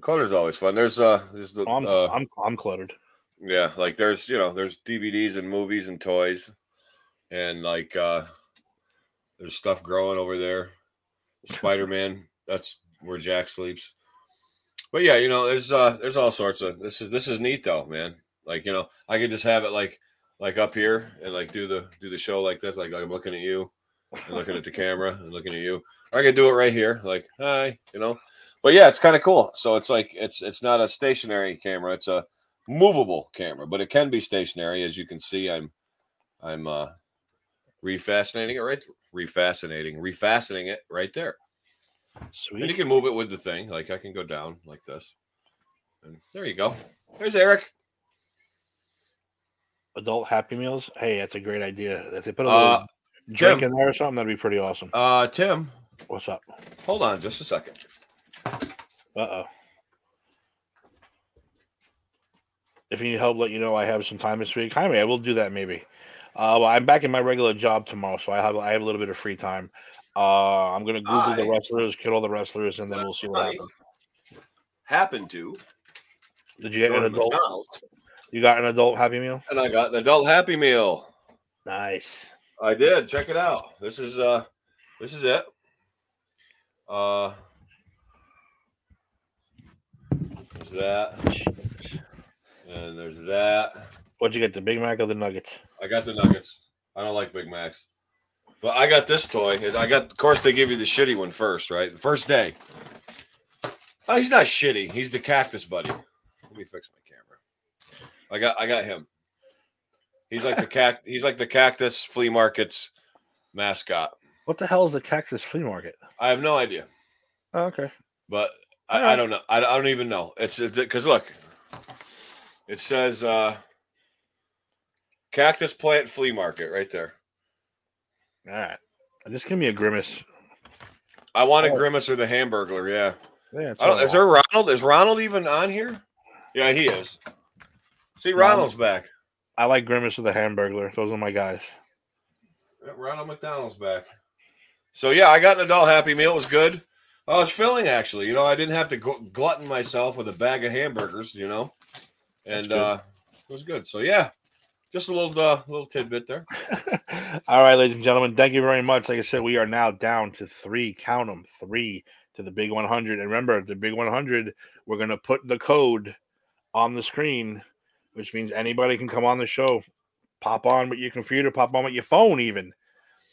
Clutter's always fun. There's uh, there's the I'm, uh, I'm I'm cluttered. Yeah, like there's you know there's DVDs and movies and toys, and like uh, there's stuff growing over there. Spider Man. That's where Jack sleeps. But yeah, you know, there's uh, there's all sorts of this is this is neat though, man. Like you know, I could just have it like like up here and like do the do the show like this, like I'm looking at you and looking at the camera and looking at you. Or I could do it right here, like hi, you know. But yeah, it's kind of cool. So it's like it's it's not a stationary camera; it's a movable camera, but it can be stationary. As you can see, I'm I'm uh refascinating it right, refascinating, refastening it right there. Sweet. And you can move it with the thing. Like I can go down like this, and there you go. There's Eric. Adult Happy Meals. Hey, that's a great idea. If they put a little Uh, drink Tim. in there or something, that'd be pretty awesome. Uh, Tim, What's up? hold on just a second. Uh oh. If you need help, let you know I have some time this week. Hi, I will do that maybe. Uh, well, I'm back in my regular job tomorrow, so I have I have a little bit of free time. Uh, I'm gonna Google the wrestlers, get all the wrestlers, and then we'll see what I happens. Happened to Did you get an adult? McDonald's, You got an adult Happy Meal? and I got an adult Happy Meal. Nice. I did. Check it out. This is uh, this is it. Uh, that, and there's that. What'd you get? The Big Mac or the Nuggets? I got the nuggets. I don't like Big Macs. But I got this toy. I got, of course, they give you the shitty one first, right? The first day. Oh, he's not shitty. He's the cactus buddy. Let me fix my camera. I got, I got him. He's like the cact. He's like the cactus flea market's mascot. What the hell is the Cactus Flea Market? I have no idea, Oh, okay. but I, I don't know. I, I don't even know. It's because look, it says uh, cactus plant flea market right there. All right. Just give me a grimace. I want a Oh. grimace or the hamburglar. Yeah. Yeah, I don't, I is there Ronald? Is Ronald even on here? Yeah, he is. See, Ronald. Ronald's back. I like Grimace or the Hamburglar. Those are my guys. Ronald McDonald's back. So yeah, I got an adult Happy Meal. It was good. I was filling actually. You know, I didn't have to glutton myself with a bag of hamburgers. You know, and uh, it was good. So yeah, just a little uh, little tidbit there. All right, ladies and gentlemen, thank you very much. Like I said, we are now down to three. Count them, three to the big 100. And remember, the big 100, we're going to put the code on the screen, which means anybody can come on the show. Pop on with your computer, pop on with your phone, even.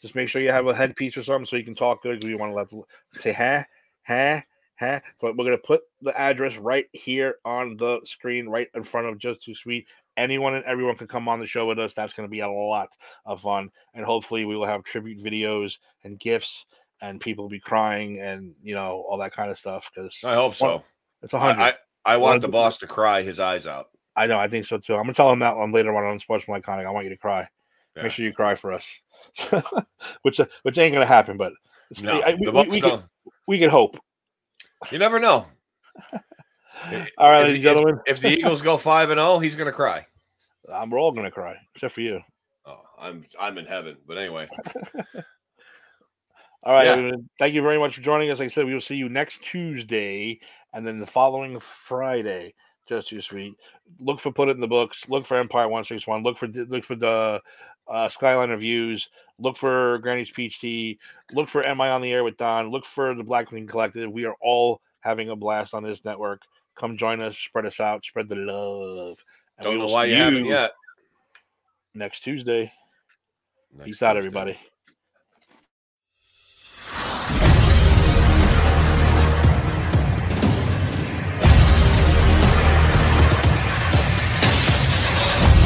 Just make sure you have a headpiece or something so you can talk good. We want to let say, huh, huh, huh. But we're going to put the address right here on the screen, right in front of Just Too Sweet. Anyone and everyone can come on the show with us. That's going to be a lot of fun and hopefully we will have tribute videos and gifts and people will be crying and you know all that kind of stuff because I hope so. it's a hundred. I, I, I, want the boss to cry his eyes out. I know, I think so too. I'm gonna tell him that one later on on Sportsman Iconic. I want you to cry. Yeah. Make sure you cry for us, which uh, which ain't gonna happen, but No, I- we, we, we, can, we can hope. You never know. All right, If- ladies and gentlemen, If the Eagles go five and zero, he's gonna cry. um, we're all gonna cry except for you. Oh, I'm I'm in heaven. But anyway, All right. Yeah. Thank you very much for joining us. Like I said, we will see you next Tuesday and then the following Friday. Just too sweet. Look for put it in the books. Look for Empire One Six One. Look for look for the uh, Skyline Reviews. Look for Granny's Peach Tea. Look for Am I on the Air with Don. Look for the Black Queen Collective. We are all having a blast on this network. Come join us. Spread us out. Spread the love. And don't know why you haven't yet. Next Tuesday. Next Peace out, everybody.